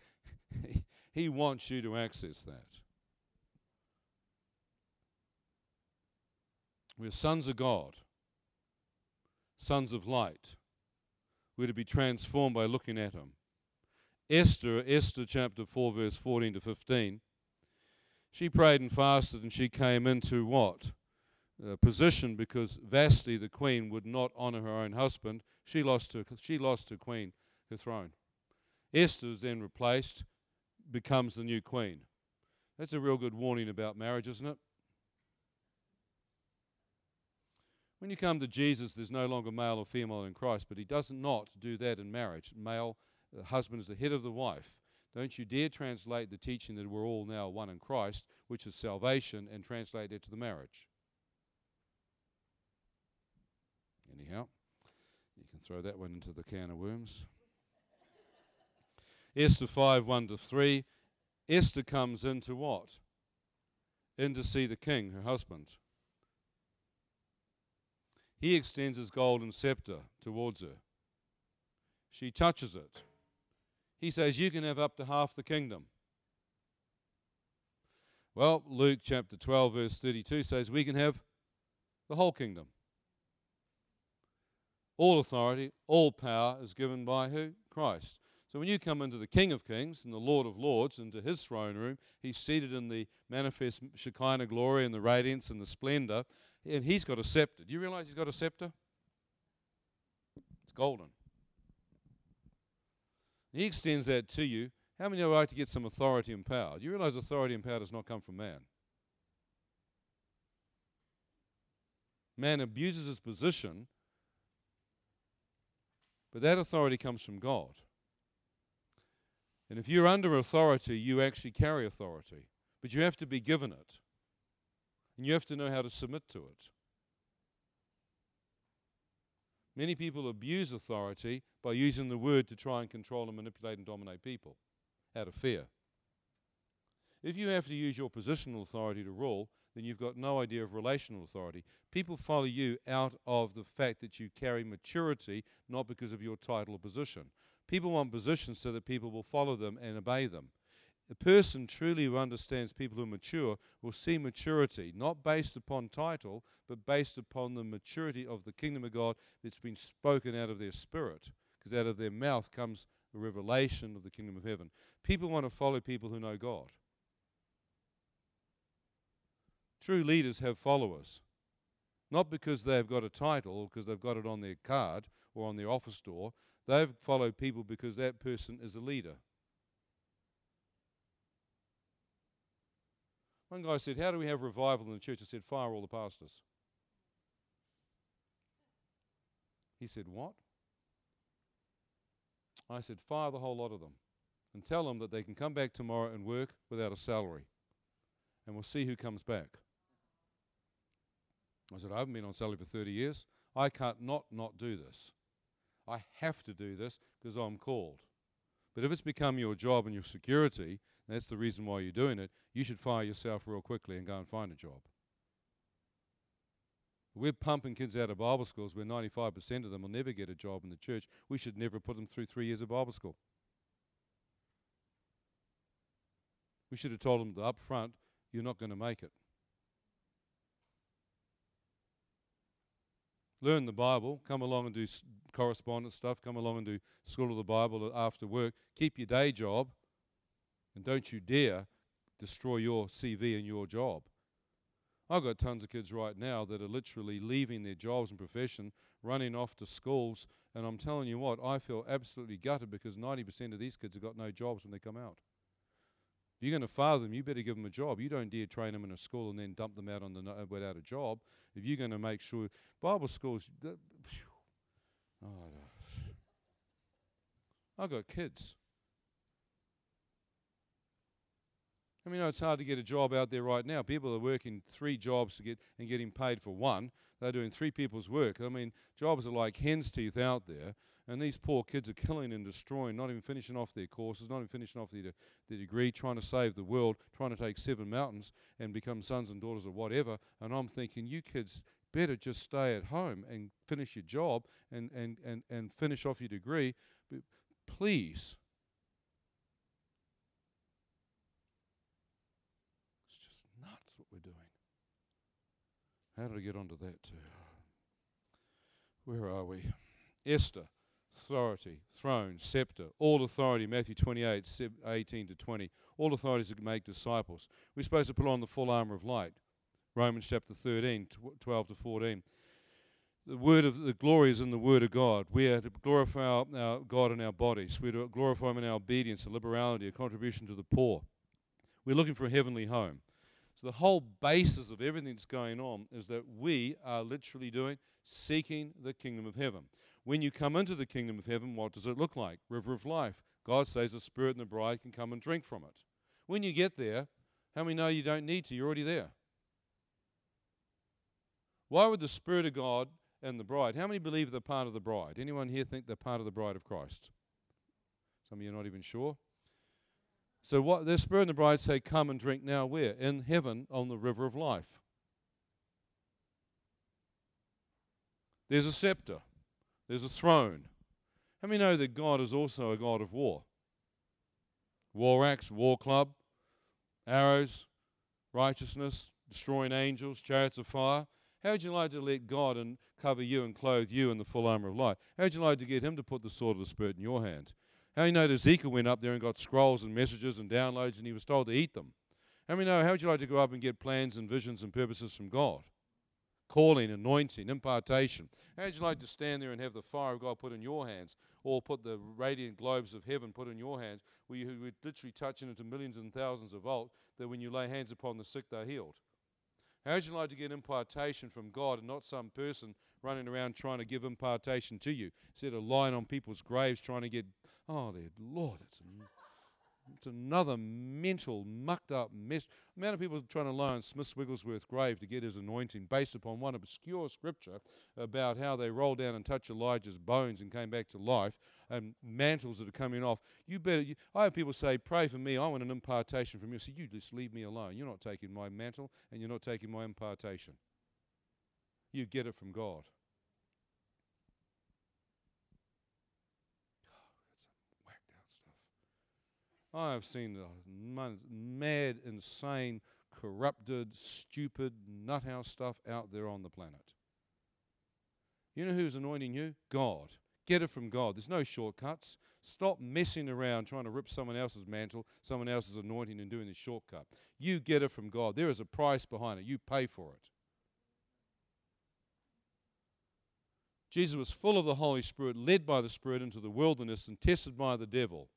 he, he wants you to access that. We're sons of God, sons of light. We're to be transformed by looking at him. Esther, Esther chapter 4, verse 14 to 15, she prayed and fasted and she came into what? Position because Vashti, the queen, would not honor her own husband. She lost her, she lost her queen, her throne. Esther is then replaced, becomes the new queen. That's a real good warning about marriage, isn't it? When you come to Jesus, there's no longer male or female in Christ, but he does not do that in marriage. Male the husband is the head of the wife. Don't you dare translate the teaching that we're all now one in Christ, which is salvation, and translate it to the marriage. Anyhow, you can throw that one into the can of worms. Esther 5 1 to 3. Esther comes into what? In to see the king, her husband. He extends his golden scepter towards her. She touches it. He says, You can have up to half the kingdom. Well, Luke chapter 12, verse 32 says, We can have the whole kingdom. All authority, all power is given by who? Christ. So when you come into the King of Kings and the Lord of Lords, into his throne room, he's seated in the manifest Shekinah glory and the radiance and the splendor and he's got a scepter. Do you realize he's got a scepter? It's golden. He extends that to you. How many would like to get some authority and power? Do you realize authority and power does not come from man? Man abuses his position, but that authority comes from God. And if you're under authority, you actually carry authority, but you have to be given it. And you have to know how to submit to it. Many people abuse authority by using the word to try and control and manipulate and dominate people out of fear. If you have to use your positional authority to rule, then you've got no idea of relational authority. People follow you out of the fact that you carry maturity, not because of your title or position. People want positions so that people will follow them and obey them. A person truly who understands people who mature will see maturity not based upon title, but based upon the maturity of the kingdom of God that's been spoken out of their spirit. Because out of their mouth comes the revelation of the kingdom of heaven. People want to follow people who know God. True leaders have followers, not because they've got a title because they've got it on their card or on their office door. They've followed people because that person is a leader. One guy said, How do we have revival in the church? I said, Fire all the pastors. He said, What? I said, Fire the whole lot of them and tell them that they can come back tomorrow and work without a salary. And we'll see who comes back. I said, I haven't been on salary for 30 years. I can't not not do this. I have to do this because I'm called. But if it's become your job and your security, that's the reason why you're doing it, you should fire yourself real quickly and go and find a job. We're pumping kids out of Bible schools where 95% of them will never get a job in the church. We should never put them through three years of Bible school. We should have told them up front, you're not going to make it. learn the Bible, come along and do correspondence stuff, come along and do school of the Bible after work, keep your day job, and don't you dare destroy your CV and your job. I've got tons of kids right now that are literally leaving their jobs and profession, running off to schools, and I'm telling you what, I feel absolutely gutted because 90% of these kids have got no jobs when they come out. If you're going to father them, you better give them a job. You don't dare train them in a school and then dump them out on the no- without a job. If you're going to make sure Bible schools, oh, I've got kids. I mean, it's hard to get a job out there right now. People are working three jobs to get and getting paid for one. They're doing three people's work. I mean, jobs are like hen's teeth out there. And these poor kids are killing and destroying, not even finishing off their courses, not even finishing off their, their degree, trying to save the world, trying to take seven mountains and become sons and daughters of whatever. And I'm thinking, you kids better just stay at home and finish your job and, and, and, and finish off your degree. But please. It's just nuts what we're doing. How did I get onto that too? Where are we? Esther authority, throne, scepter, all authority, Matthew 28, 18 to 20. All authorities to make disciples. We're supposed to put on the full armor of light. Romans chapter 13, 12 to 14. The word of the glory is in the word of God. We are to glorify our, our God in our bodies. We're to glorify Him in our obedience, a liberality, a contribution to the poor. We're looking for a heavenly home. So the whole basis of everything that's going on is that we are literally doing seeking the kingdom of heaven. When you come into the kingdom of heaven, what does it look like? River of life. God says the Spirit and the bride can come and drink from it. When you get there, how many know you don't need to? You're already there. Why would the Spirit of God and the bride, how many believe they're part of the bride? Anyone here think they're part of the bride of Christ? Some of you are not even sure. So what the Spirit and the bride say, come and drink now where? In heaven on the river of life. There's a scepter. There's a throne. How many know that God is also a God of war? War axe, war club, arrows, righteousness, destroying angels, chariots of fire. How would you like to let God and cover you and clothe you in the full armor of light? How would you like to get Him to put the sword of the Spirit in your hand? How you know that Ezekiel went up there and got scrolls and messages and downloads and he was told to eat them? How many know how would you like to go up and get plans and visions and purposes from God? calling, anointing, impartation. How would you like to stand there and have the fire of God put in your hands, or put the radiant globes of heaven put in your hands, where you would literally touch into millions and thousands of volts, that when you lay hands upon the sick, they're healed? How would you like to get impartation from God and not some person running around trying to give impartation to you, instead of lying on people's graves trying to get, oh, dear Lord, it's It's another mental, mucked up mess. The amount of people trying to lie on Smith Wigglesworth grave to get his anointing based upon one obscure scripture about how they rolled down and touched Elisha's bones and came back to life and mantles that are coming off. You better. You, I have people say, "Pray for me. I want an impartation from you." So you just leave me alone. You're not taking my mantle and you're not taking my impartation. You get it from God. I have seen the mad, insane, corrupted, stupid, nuthouse stuff out there on the planet. You know who's anointing you? God. Get it from God. There's no shortcuts. Stop messing around trying to rip someone else's mantle, someone else's anointing, and doing the shortcut. You get it from God. There is a price behind it. You pay for it. Jesus was full of the Holy Spirit, led by the Spirit into the wilderness, and tested by the devil.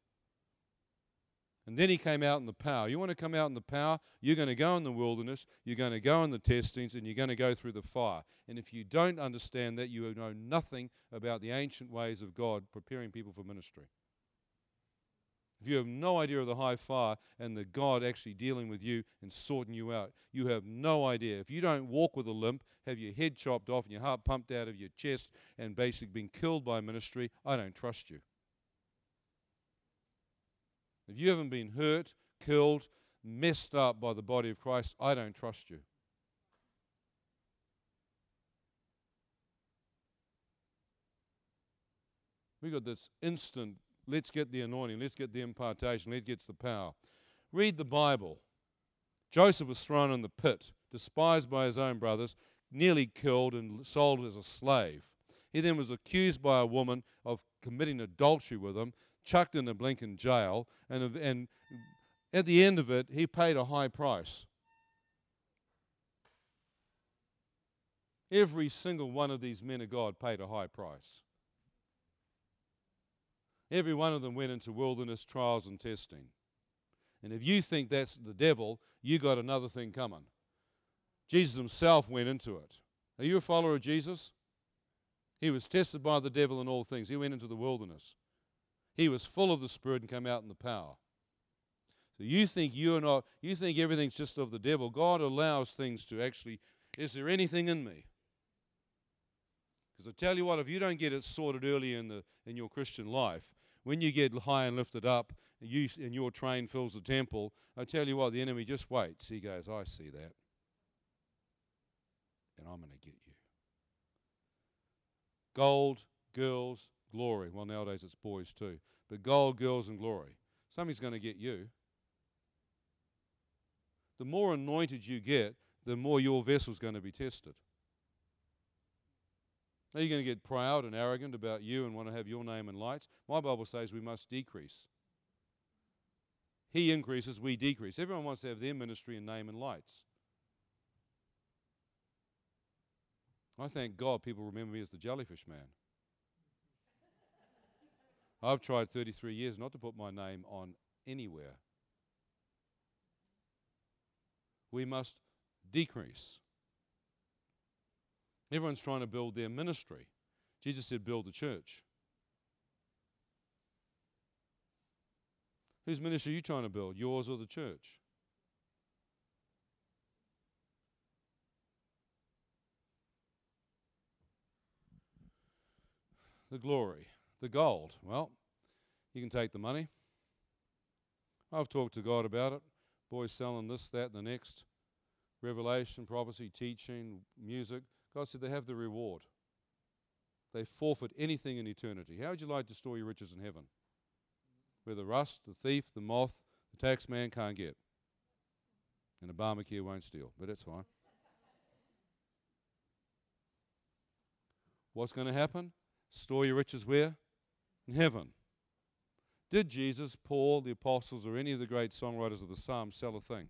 And then he came out in the power. You want to come out in the power? You're going to go in the wilderness, you're going to go in the testings, and you're going to go through the fire. And if you don't understand that, you know nothing about the ancient ways of God preparing people for ministry. If you have no idea of the high fire and the God actually dealing with you and sorting you out, you have no idea. If you don't walk with a limp, have your head chopped off and your heart pumped out of your chest, and basically being killed by ministry, I don't trust you. If you haven't been hurt, killed, messed up by the body of Christ, I don't trust you. We got this instant, let's get the anointing, let's get the impartation, let's get the power. Read the Bible. Joseph was thrown in the pit, despised by his own brothers, nearly killed and sold as a slave. He then was accused by a woman of committing adultery with him chucked in a Blinken jail, and, and at the end of it, he paid a high price. Every single one of these men of God paid a high price. Every one of them went into wilderness trials and testing. And if you think that's the devil, you got another thing coming. Jesus himself went into it. Are you a follower of Jesus? He was tested by the devil in all things. He went into the wilderness. He was full of the Spirit and came out in the power. So you think you're not, you think everything's just of the devil. God allows things to actually, is there anything in me? Because I tell you what, if you don't get it sorted early in, the, in your Christian life, when you get high and lifted up and, you, and your train fills the temple, I tell you what, the enemy just waits. He goes, I see that. And I'm going to get you. Gold, girls, glory. Well, nowadays it's boys too. But gold, girls, and glory. Something's going to get you. The more anointed you get, the more your vessel's going to be tested. Are you going to get proud and arrogant about you and want to have your name in lights? My Bible says we must decrease. He increases, we decrease. Everyone wants to have their ministry and name in lights. I thank God people remember me as the jellyfish man. I've tried 33 years not to put my name on anywhere. We must decrease. Everyone's trying to build their ministry. Jesus said, build the church. Whose ministry are you trying to build, yours or the church? The glory the gold. Well, you can take the money. I've talked to God about it. Boys selling this, that, and the next. Revelation, prophecy, teaching, music. God said they have the reward. They forfeit anything in eternity. How would you like to store your riches in heaven? Where the rust, the thief, the moth, the tax man can't get. And Obamacare won't steal, but that's fine. What's going to happen? Store your riches where? In heaven. Did Jesus, Paul, the apostles, or any of the great songwriters of the Psalms sell a thing?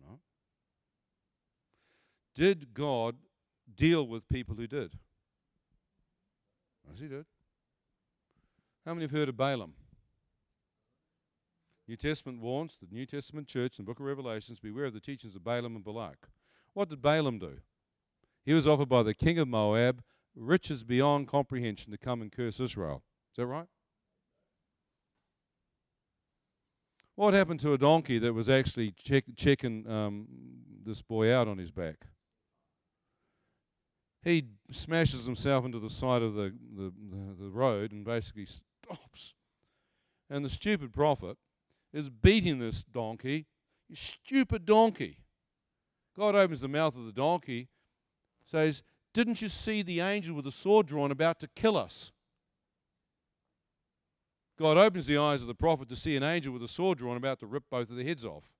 No. Did God deal with people who did? Yes, he did. How many have heard of Balaam? New Testament warns the New Testament church in the book of Revelations beware of the teachings of Balaam and Balak. What did Balaam do? He was offered by the king of Moab riches beyond comprehension to come and curse Israel. Is that right? What happened to a donkey that was actually check, checking um, this boy out on his back? He smashes himself into the side of the, the, the, the road and basically stops. And the stupid prophet is beating this donkey. You stupid donkey. God opens the mouth of the donkey, says, Didn't you see the angel with the sword drawn about to kill us? God opens the eyes of the prophet to see an angel with a sword drawn about to rip both of their heads off.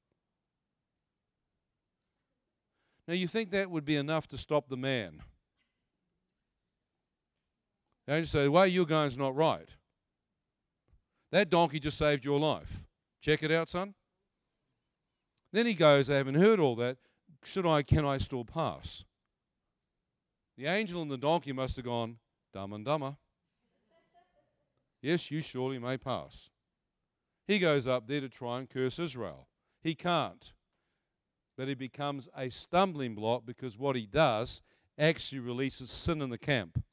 Now, you think that would be enough to stop the man? The angel say, The way you're going is not right. That donkey just saved your life. Check it out, son. Then he goes, I haven't heard all that. Should I, can I still pass? The angel and the donkey must have gone, dumb and dumber. Yes, you surely may pass. He goes up there to try and curse Israel. He can't. But he becomes a stumbling block because what he does actually releases sin in the camp.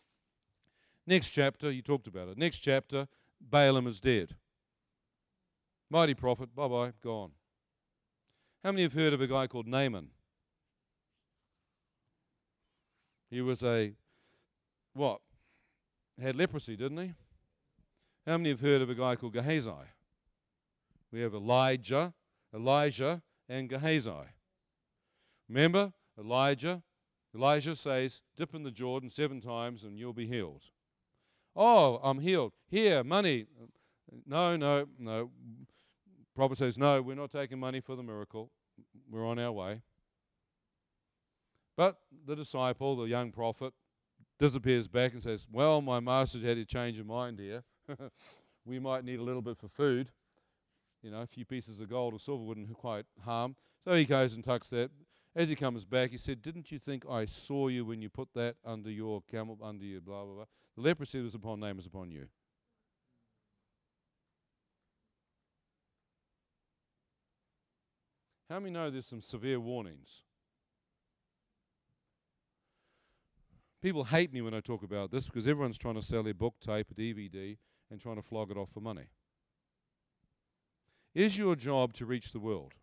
Next chapter, you talked about it. Next chapter, Balaam is dead. Mighty prophet, bye bye, gone. How many have heard of a guy called Naaman? He was a, what? Had leprosy, didn't he? How many have heard of a guy called Gehazi? We have Elisha, Elisha, and Gehazi. Remember, Elisha, Elisha says, dip in the Jordan seven times and you'll be healed. Oh, I'm healed. Here, money. No, no, no. Prophet says, no, we're not taking money for the miracle. We're on our way. But the disciple, the young prophet, disappears back and says, Well, my master had a change of mind here. we might need a little bit for food. You know, a few pieces of gold or silver wouldn't quite harm. So he goes and tucks that. As he comes back, he said, Didn't you think I saw you when you put that under your camel, under your blah, blah, blah? The leprosy was upon Naaman, was upon you. How many know there's some severe warnings? People hate me when I talk about this because everyone's trying to sell their book, tape, DVD, and trying to flog it off for money. Is your job to reach the world?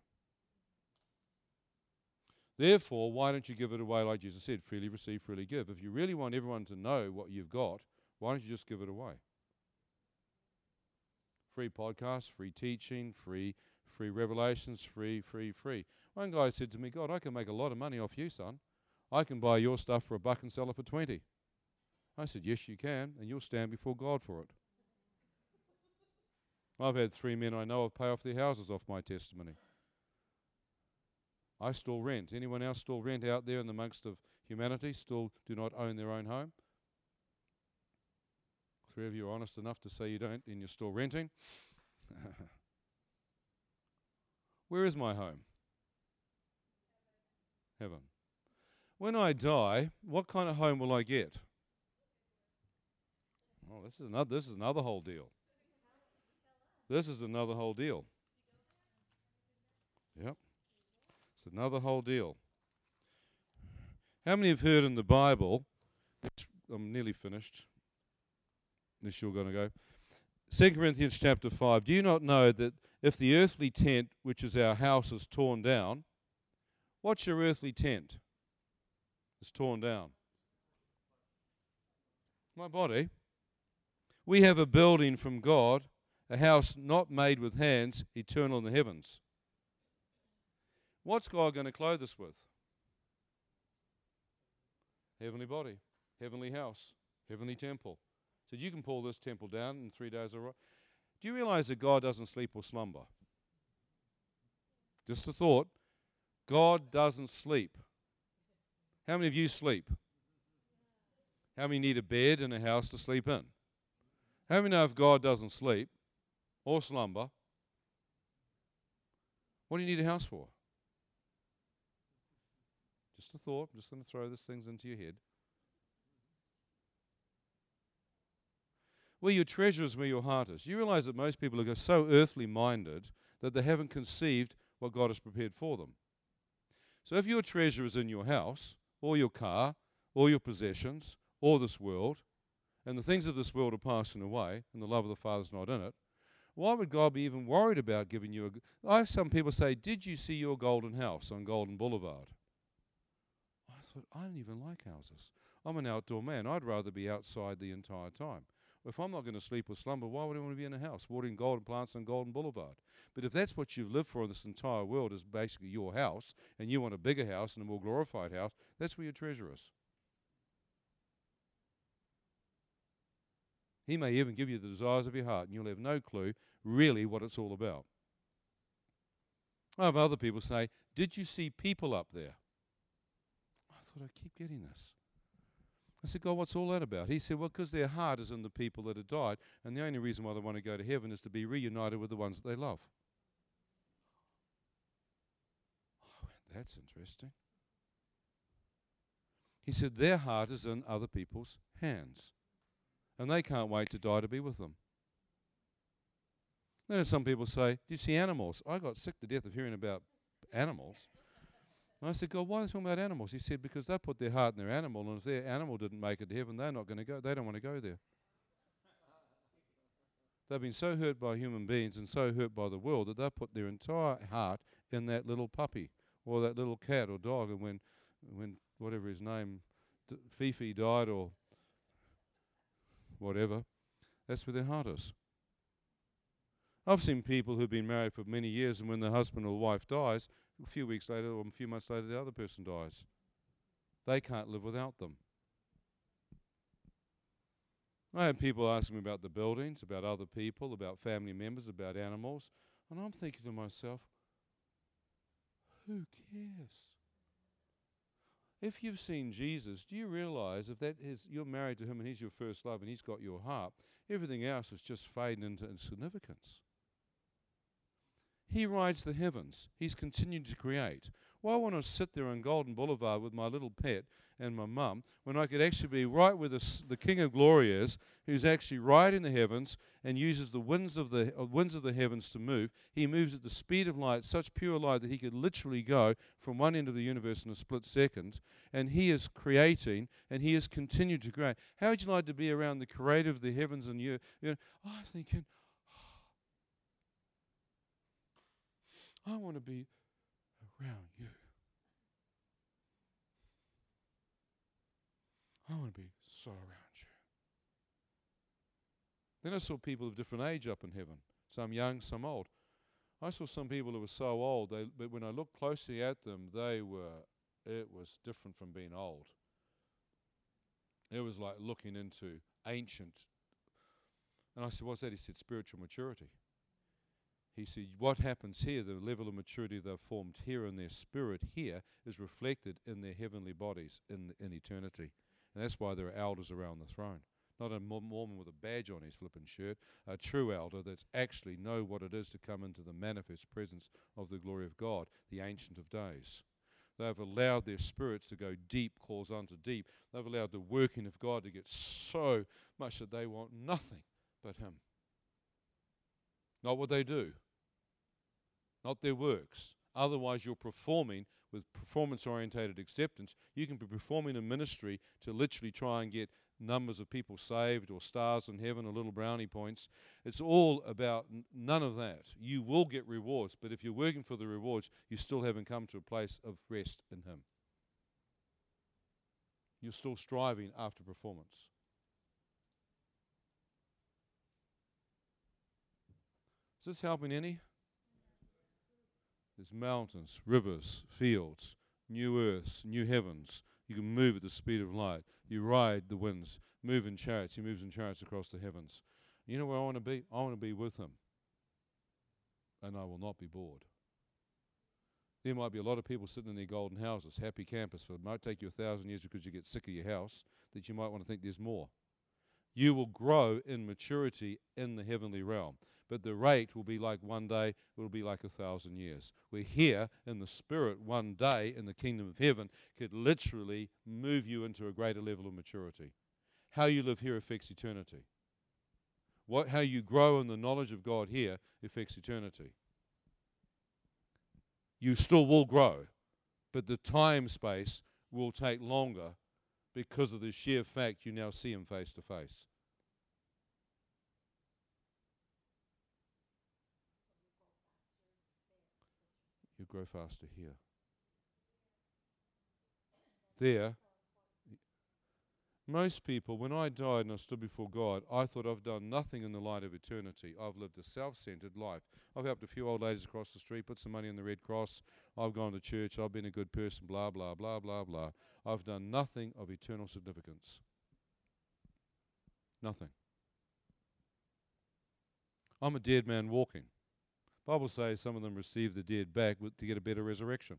Therefore, why don't you give it away like Jesus said, freely receive, freely give? If you really want everyone to know what you've got, why don't you just give it away? Free podcasts, free teaching, free free revelations, free, free, free. One guy said to me, God, I can make a lot of money off you, son. I can buy your stuff for a buck and sell it for 20. I said, Yes, you can, and you'll stand before God for it. I've had three men I know of pay off their houses off my testimony. I still rent. Anyone else still rent out there in the amongst of humanity? Still do not own their own home? Three of you are honest enough to say you don't and you're still renting. Where is my home? Heaven. When I die, what kind of home will I get? Oh, this is another this is another whole deal. This is another whole deal. Yep. It's another whole deal. How many have heard in the Bible? I'm nearly finished. This you're going to go. 2 Corinthians chapter 5. Do you not know that if the earthly tent, which is our house, is torn down, what's your earthly tent? It's torn down. My body. We have a building from God, a house not made with hands, eternal in the heavens. What's God going to clothe us with? Heavenly body, heavenly house, heavenly temple. Said, You can pull this temple down in three days. Right. Do you realize that God doesn't sleep or slumber? Just a thought. God doesn't sleep. How many of you sleep? How many need a bed and a house to sleep in? How many know if God doesn't sleep or slumber, what do you need a house for? Just a thought. I'm just going to throw these things into your head. Where your treasure is, where your heart is. You realize that most people are so earthly minded that they haven't conceived what God has prepared for them. So if your treasure is in your house, or your car, or your possessions, or this world, and the things of this world are passing away, and the love of the Father is not in it, Why would God be even worried about giving you a? I have some people say, "Did you see your golden house on Golden Boulevard?" I thought I don't even like houses. I'm an outdoor man. I'd rather be outside the entire time. If I'm not going to sleep or slumber, why would I want to be in a house watering golden plants on Golden Boulevard? But if that's what you've lived for in this entire world is basically your house, and you want a bigger house and a more glorified house, that's where your treasure is. He may even give you the desires of your heart, and you'll have no clue really what it's all about. I have other people say, Did you see people up there? I thought I'd keep getting this. I said, God, what's all that about? He said, Well, because their heart is in the people that have died, and the only reason why they want to go to heaven is to be reunited with the ones that they love. Oh, that's interesting. He said, Their heart is in other people's hands, and they can't wait to die to be with them. Then some people say, Do you see animals? I got sick to death of hearing about animals. And I said, God, why are you talking about animals? He said, Because they put their heart in their animal, and if their animal didn't make it to heaven, they're not going to go. They don't want to go there. They've been so hurt by human beings and so hurt by the world that they put their entire heart in that little puppy or that little cat or dog. And when, when whatever his name, D- Fifi died or whatever, that's where their heart is. I've seen people who've been married for many years, and when the husband or wife dies, a few weeks later or a few months later, the other person dies. They can't live without them. I have people asking me about the buildings, about other people, about family members, about animals, and I'm thinking to myself, who cares? If you've seen Jesus, do you realize if that is you're married to him and he's your first love and he's got your heart, everything else is just fading into insignificance. He rides the heavens. He's continued to create. Why want to sit there on Golden Boulevard with my little pet and my mum when I could actually be right where the, the King of Glory is, who's actually riding the heavens and uses the winds of the uh, winds of the heavens to move. He moves at the speed of light, such pure light that he could literally go from one end of the universe in a split second. And he is creating, and he has continued to create. How would you like to be around the creator of the heavens and you? you know, I'm thinking, I want to be around you. I want to be so around you. Then I saw people of different age up in heaven, some young, some old. I saw some people who were so old, they, but when I looked closely at them, they were, it was different from being old. It was like looking into ancient. And I said, What's that? He said, Spiritual maturity. He said, What happens here, the level of maturity they've formed here in their spirit here, is reflected in their heavenly bodies in, in eternity. And that's why there are elders around the throne. Not a Mormon with a badge on his flippin' shirt, a true elder that's actually know what it is to come into the manifest presence of the glory of God, the Ancient of Days. They've allowed their spirits to go deep, calls unto deep. They've allowed the working of God to get so much that they want nothing but Him. Not what they do, not their works. Otherwise, you're performing with performance orientated acceptance. You can be performing a ministry to literally try and get numbers of people saved or stars in heaven or little brownie points. It's all about none of that. You will get rewards, but if you're working for the rewards, you still haven't come to a place of rest in Him. You're still striving after performance. Is this helping any? There's mountains, rivers, fields, new earths, new heavens. You can move at the speed of light. You ride the winds, move in chariots. He moves in chariots across the heavens. You know where I want to be? I want to be with him. And I will not be bored. There might be a lot of people sitting in their golden houses, happy campers. For it might take you a thousand years because you get sick of your house, that you might want to think there's more. You will grow in maturity in the heavenly realm but the rate will be like one day, it will be like a thousand years. We're here in the Spirit one day in the kingdom of heaven could literally move you into a greater level of maturity. How you live here affects eternity. What, how you grow in the knowledge of God here affects eternity. You still will grow, but the time space will take longer because of the sheer fact you now see Him face to face. Grow faster here. There, most people, when I died and I stood before God, I thought I've done nothing in the light of eternity. I've lived a self centered life. I've helped a few old ladies across the street, put some money in the Red Cross. I've gone to church. I've been a good person, blah, blah, blah, blah, blah. I've done nothing of eternal significance. Nothing. I'm a dead man walking. Bible says some of them receive the dead back to get a better resurrection.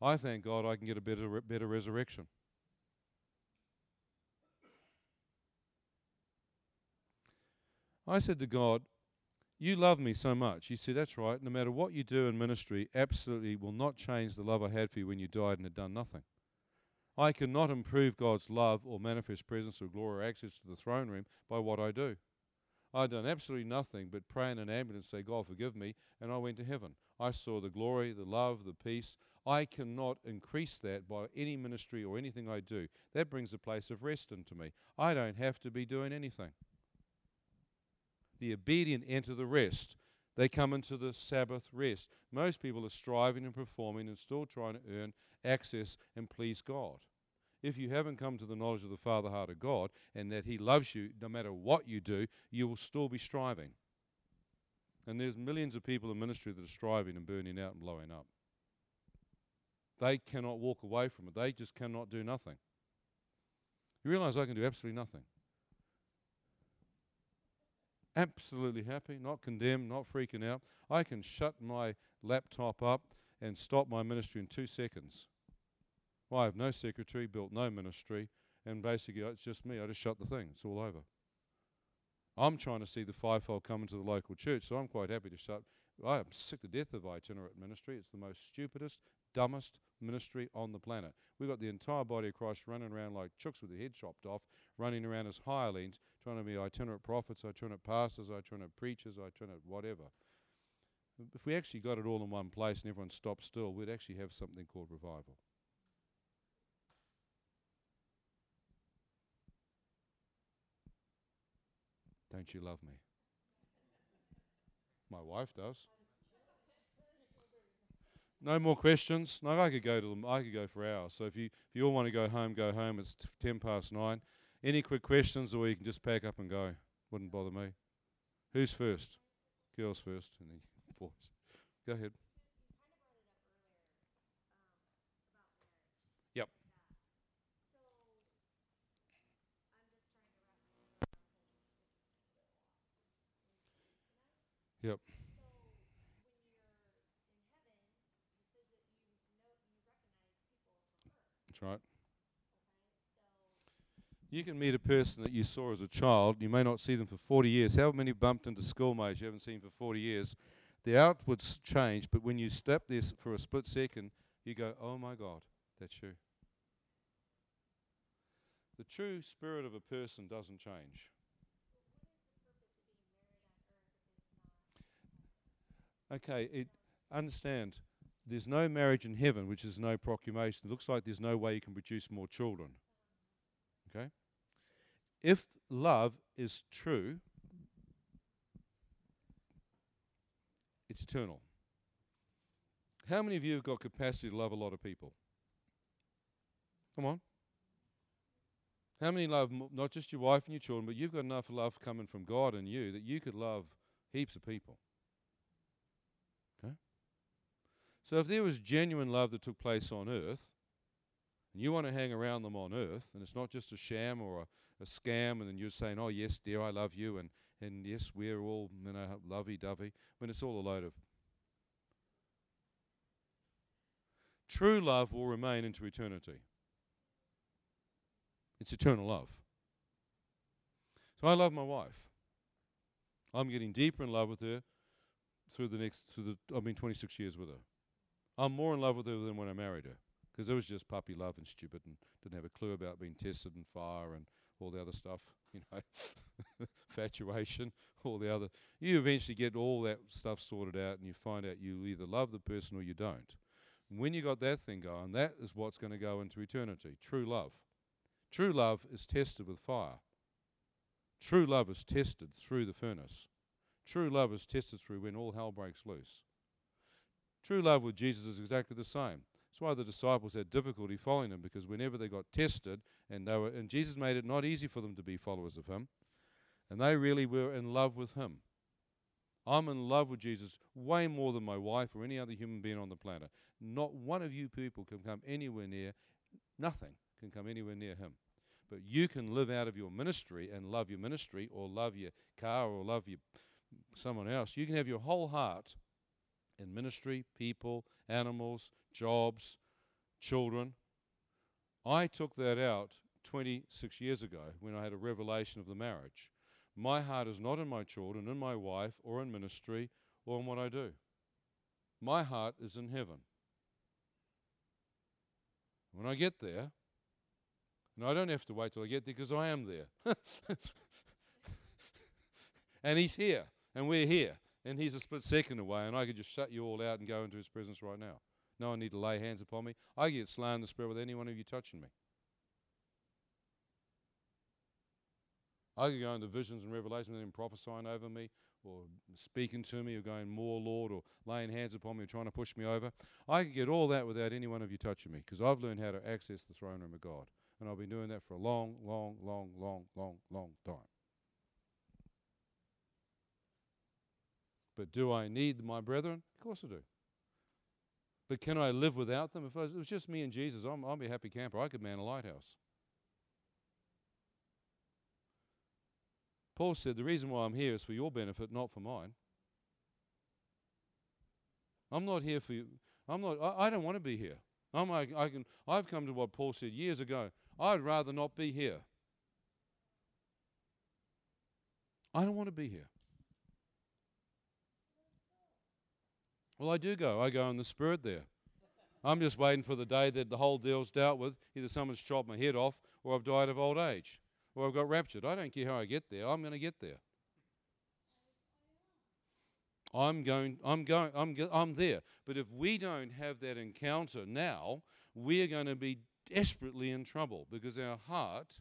I thank God I can get a better, better resurrection. I said to God, You love me so much. He said, That's right. No matter what you do in ministry, absolutely will not change the love I had for you when you died and had done nothing. I cannot improve God's love or manifest presence or glory or access to the throne room by what I do. I'd done absolutely nothing but pray in an ambulance, say, God, forgive me, and I went to heaven. I saw the glory, the love, the peace. I cannot increase that by any ministry or anything I do. That brings a place of rest into me. I don't have to be doing anything the obedient enter the rest. They come into the Sabbath rest. Most people are striving and performing and still trying to earn access and please God. If you haven't come to the knowledge of the Father heart of God and that He loves you no matter what you do, you will still be striving. And there's millions of people in ministry that are striving and burning out and blowing up. They cannot walk away from it. They just cannot do nothing. You realize I can do absolutely nothing absolutely happy, not condemned, not freaking out. I can shut my laptop up and stop my ministry in two seconds. Well, I have no secretary, built no ministry, and basically uh, it's just me. I just shut the thing. It's all over. I'm trying to see the fivefold come into the local church, so I'm quite happy to shut. I am sick to death of itinerant ministry. It's the most stupidest, dumbest ministry on the planet. We've got the entire body of Christ running around like chooks with their head chopped off, running around as hirelings, trying to be itinerant prophets, itinerant pastors, itinerant preachers, itinerant whatever. If we actually got it all in one place and everyone stopped still, we'd actually have something called revival. Don't you love me? My wife does. No more questions. No, I could go to them. I could go for hours. So if you if you all want to go home, go home. It's t- ten past nine. Any quick questions, or you can just pack up and go. Wouldn't bother me. Who's first? Girls first, and then boys. Go ahead. Yep. That's right. You can meet a person that you saw as a child. You may not see them for 40 years. How many bumped into schoolmates you haven't seen for 40 years? The outwards change, but when you step there for a split second, you go, oh my God, that's you. The true spirit of a person doesn't change. Okay, it, understand there's no marriage in heaven, which is no proclamation. It looks like there's no way you can produce more children. Okay? If love is true, it's eternal. How many of you have got capacity to love a lot of people? Come on. How many love not just your wife and your children, but you've got enough love coming from God and you that you could love heaps of people? So if there was genuine love that took place on earth, and you want to hang around them on earth, and it's not just a sham or a, a scam, and then you're saying, oh, yes, dear, I love you, and, and yes, we're all you know, lovey dovey, when it's all a load of. True love will remain into eternity. It's eternal love. So I love my wife. I'm getting deeper in love with her through the next, through the, I've been 26 years with her. I'm more in love with her than when I married her because it was just puppy love and stupid and didn't have a clue about being tested and fire and all the other stuff, you know, fatuation, all the other. You eventually get all that stuff sorted out and you find out you either love the person or you don't. And when you got that thing going, that is what's going to go into eternity. True love. True love is tested with fire. True love is tested through the furnace. True love is tested through when all hell breaks loose. True love with Jesus is exactly the same. That's why the disciples had difficulty following him because whenever they got tested, and they were, and Jesus made it not easy for them to be followers of him, and they really were in love with him. I'm in love with Jesus way more than my wife or any other human being on the planet. Not one of you people can come anywhere near, nothing can come anywhere near him. But you can live out of your ministry and love your ministry or love your car or love your someone else. You can have your whole heart in ministry, people, animals, jobs, children. I took that out 26 years ago when I had a revelation of the marriage. My heart is not in my children, in my wife, or in ministry, or in what I do. My heart is in heaven. When I get there, and I don't have to wait till I get there because I am there. and He's here, and we're here, and He's a split second away, and I could just shut you all out and go into His presence right now. No one need to lay hands upon me. I get slain in the Spirit with any one of you touching me. I could go into visions and revelations and prophesying over me or speaking to me or going more, Lord, or laying hands upon me or trying to push me over. I could get all that without any one of you touching me because I've learned how to access the throne room of God. And I've been doing that for a long, long, long, long, long, long time. But do I need my brethren? Of course I do. But can I live without them? If it was just me and Jesus, I'm, I'd be a happy camper. I could man a lighthouse. Paul said, The reason why I'm here is for your benefit, not for mine. I'm not here for you. I'm not, I, I don't want to be here. I'm, I, I can, I've come to what Paul said years ago. I'd rather not be here. I don't want to be here. Well, I do go. I go in the spirit there. I'm just waiting for the day that the whole deal's dealt with. Either someone's chopped my head off or I've died of old age or I've got raptured. I don't care how I get there. I'm going to get there. I'm going, I'm going, I'm, I'm there. But if we don't have that encounter now, we're going to be desperately in trouble because our heart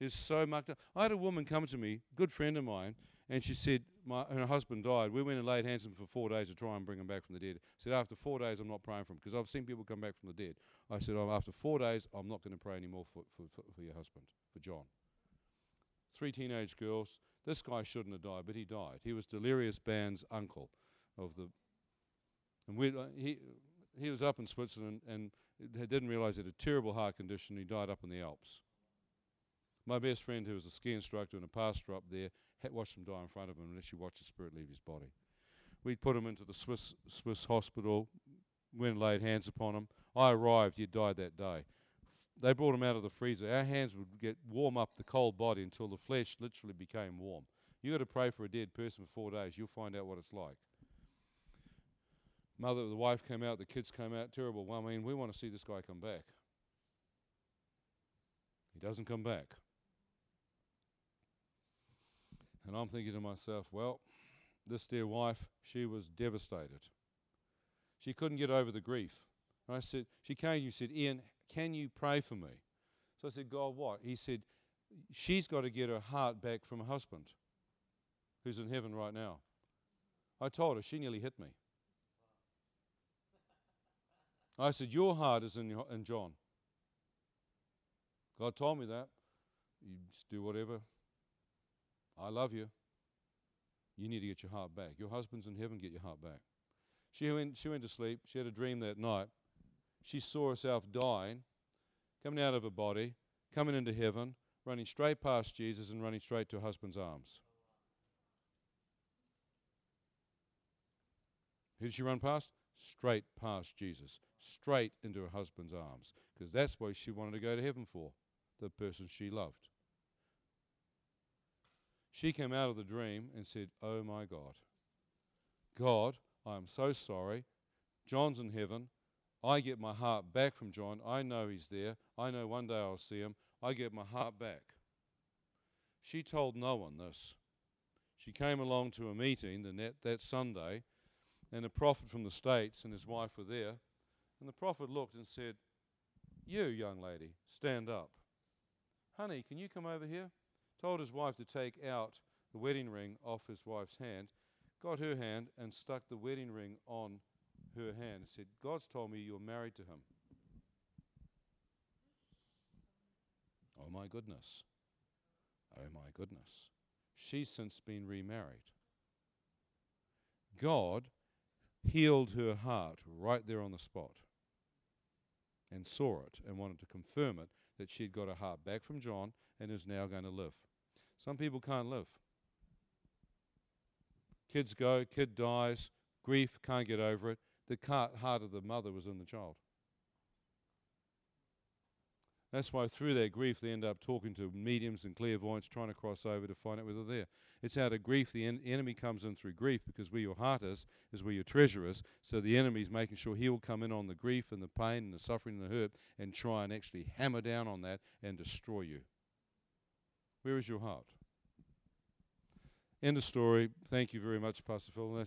is so mucked up. I had a woman come to me, good friend of mine, and she said, my, her husband died. We went and laid hands on him for four days to try and bring him back from the dead. Said, after four days, I'm not praying for him because I've seen people come back from the dead. I said, oh, after four days, I'm not going to pray anymore for, for, for, for your husband, for John. Three teenage girls. This guy shouldn't have died, but he died. He was Delirious Band's uncle of the. And we, uh, he, he was up in Switzerland and didn't realize he had a terrible heart condition. He died up in the Alps. My best friend, who was a ski instructor and a pastor up there, had watched him die in front of him and you watch the spirit leave his body. We'd put him into the Swiss Swiss hospital, went and laid hands upon him. I arrived, he died that day. They brought him out of the freezer. Our hands would get warm up the cold body until the flesh literally became warm. You got to pray for a dead person for four days. You'll find out what it's like. Mother, the wife came out, the kids came out, terrible. Well, I mean, we want to see this guy come back. He doesn't come back. And I'm thinking to myself, well, this dear wife, she was devastated. She couldn't get over the grief. And I said, she came you said, Ian, can you pray for me? So I said, God, what? He said, she's got to get her heart back from her husband, who's in heaven right now. I told her, she nearly hit me. I said, Your heart is in, in John. God told me that. You just do whatever I love you. You need to get your heart back. Your husband's in heaven, get your heart back. She went, she went to sleep. She had a dream that night. She saw herself dying, coming out of her body, coming into heaven, running straight past Jesus and running straight to her husband's arms. Who did she run past? Straight past Jesus, straight into her husband's arms, because that's what she wanted to go to heaven for, the person she loved. She came out of the dream and said, Oh my God. God, I am so sorry. John's in heaven. I get my heart back from John. I know he's there. I know one day I'll see him. I get my heart back. She told no one this. She came along to a meeting the net, that Sunday, and a prophet from the States and his wife were there. And the prophet looked and said, You, young lady, stand up. Honey, can you come over here? Told his wife to take out the wedding ring off his wife's hand, got her hand and stuck the wedding ring on her hand and said, God's told me you're married to him. Oh my goodness. Oh my goodness. She's since been remarried. God healed her heart right there on the spot and saw it and wanted to confirm it that she'd got her heart back from John and is now going to live. Some people can't live. Kids go, kid dies, grief, can't get over it. The heart of the mother was in the child. That's why through their grief they end up talking to mediums and clairvoyants, trying to cross over to find out whether they're there. It's out of grief. The en- enemy comes in through grief because where your heart is, is where your treasure is. So the enemy's making sure he will come in on the grief and the pain and the suffering and the hurt and try and actually hammer down on that and destroy you. Where is your heart? End of story. Thank you very much, Pastor Phil.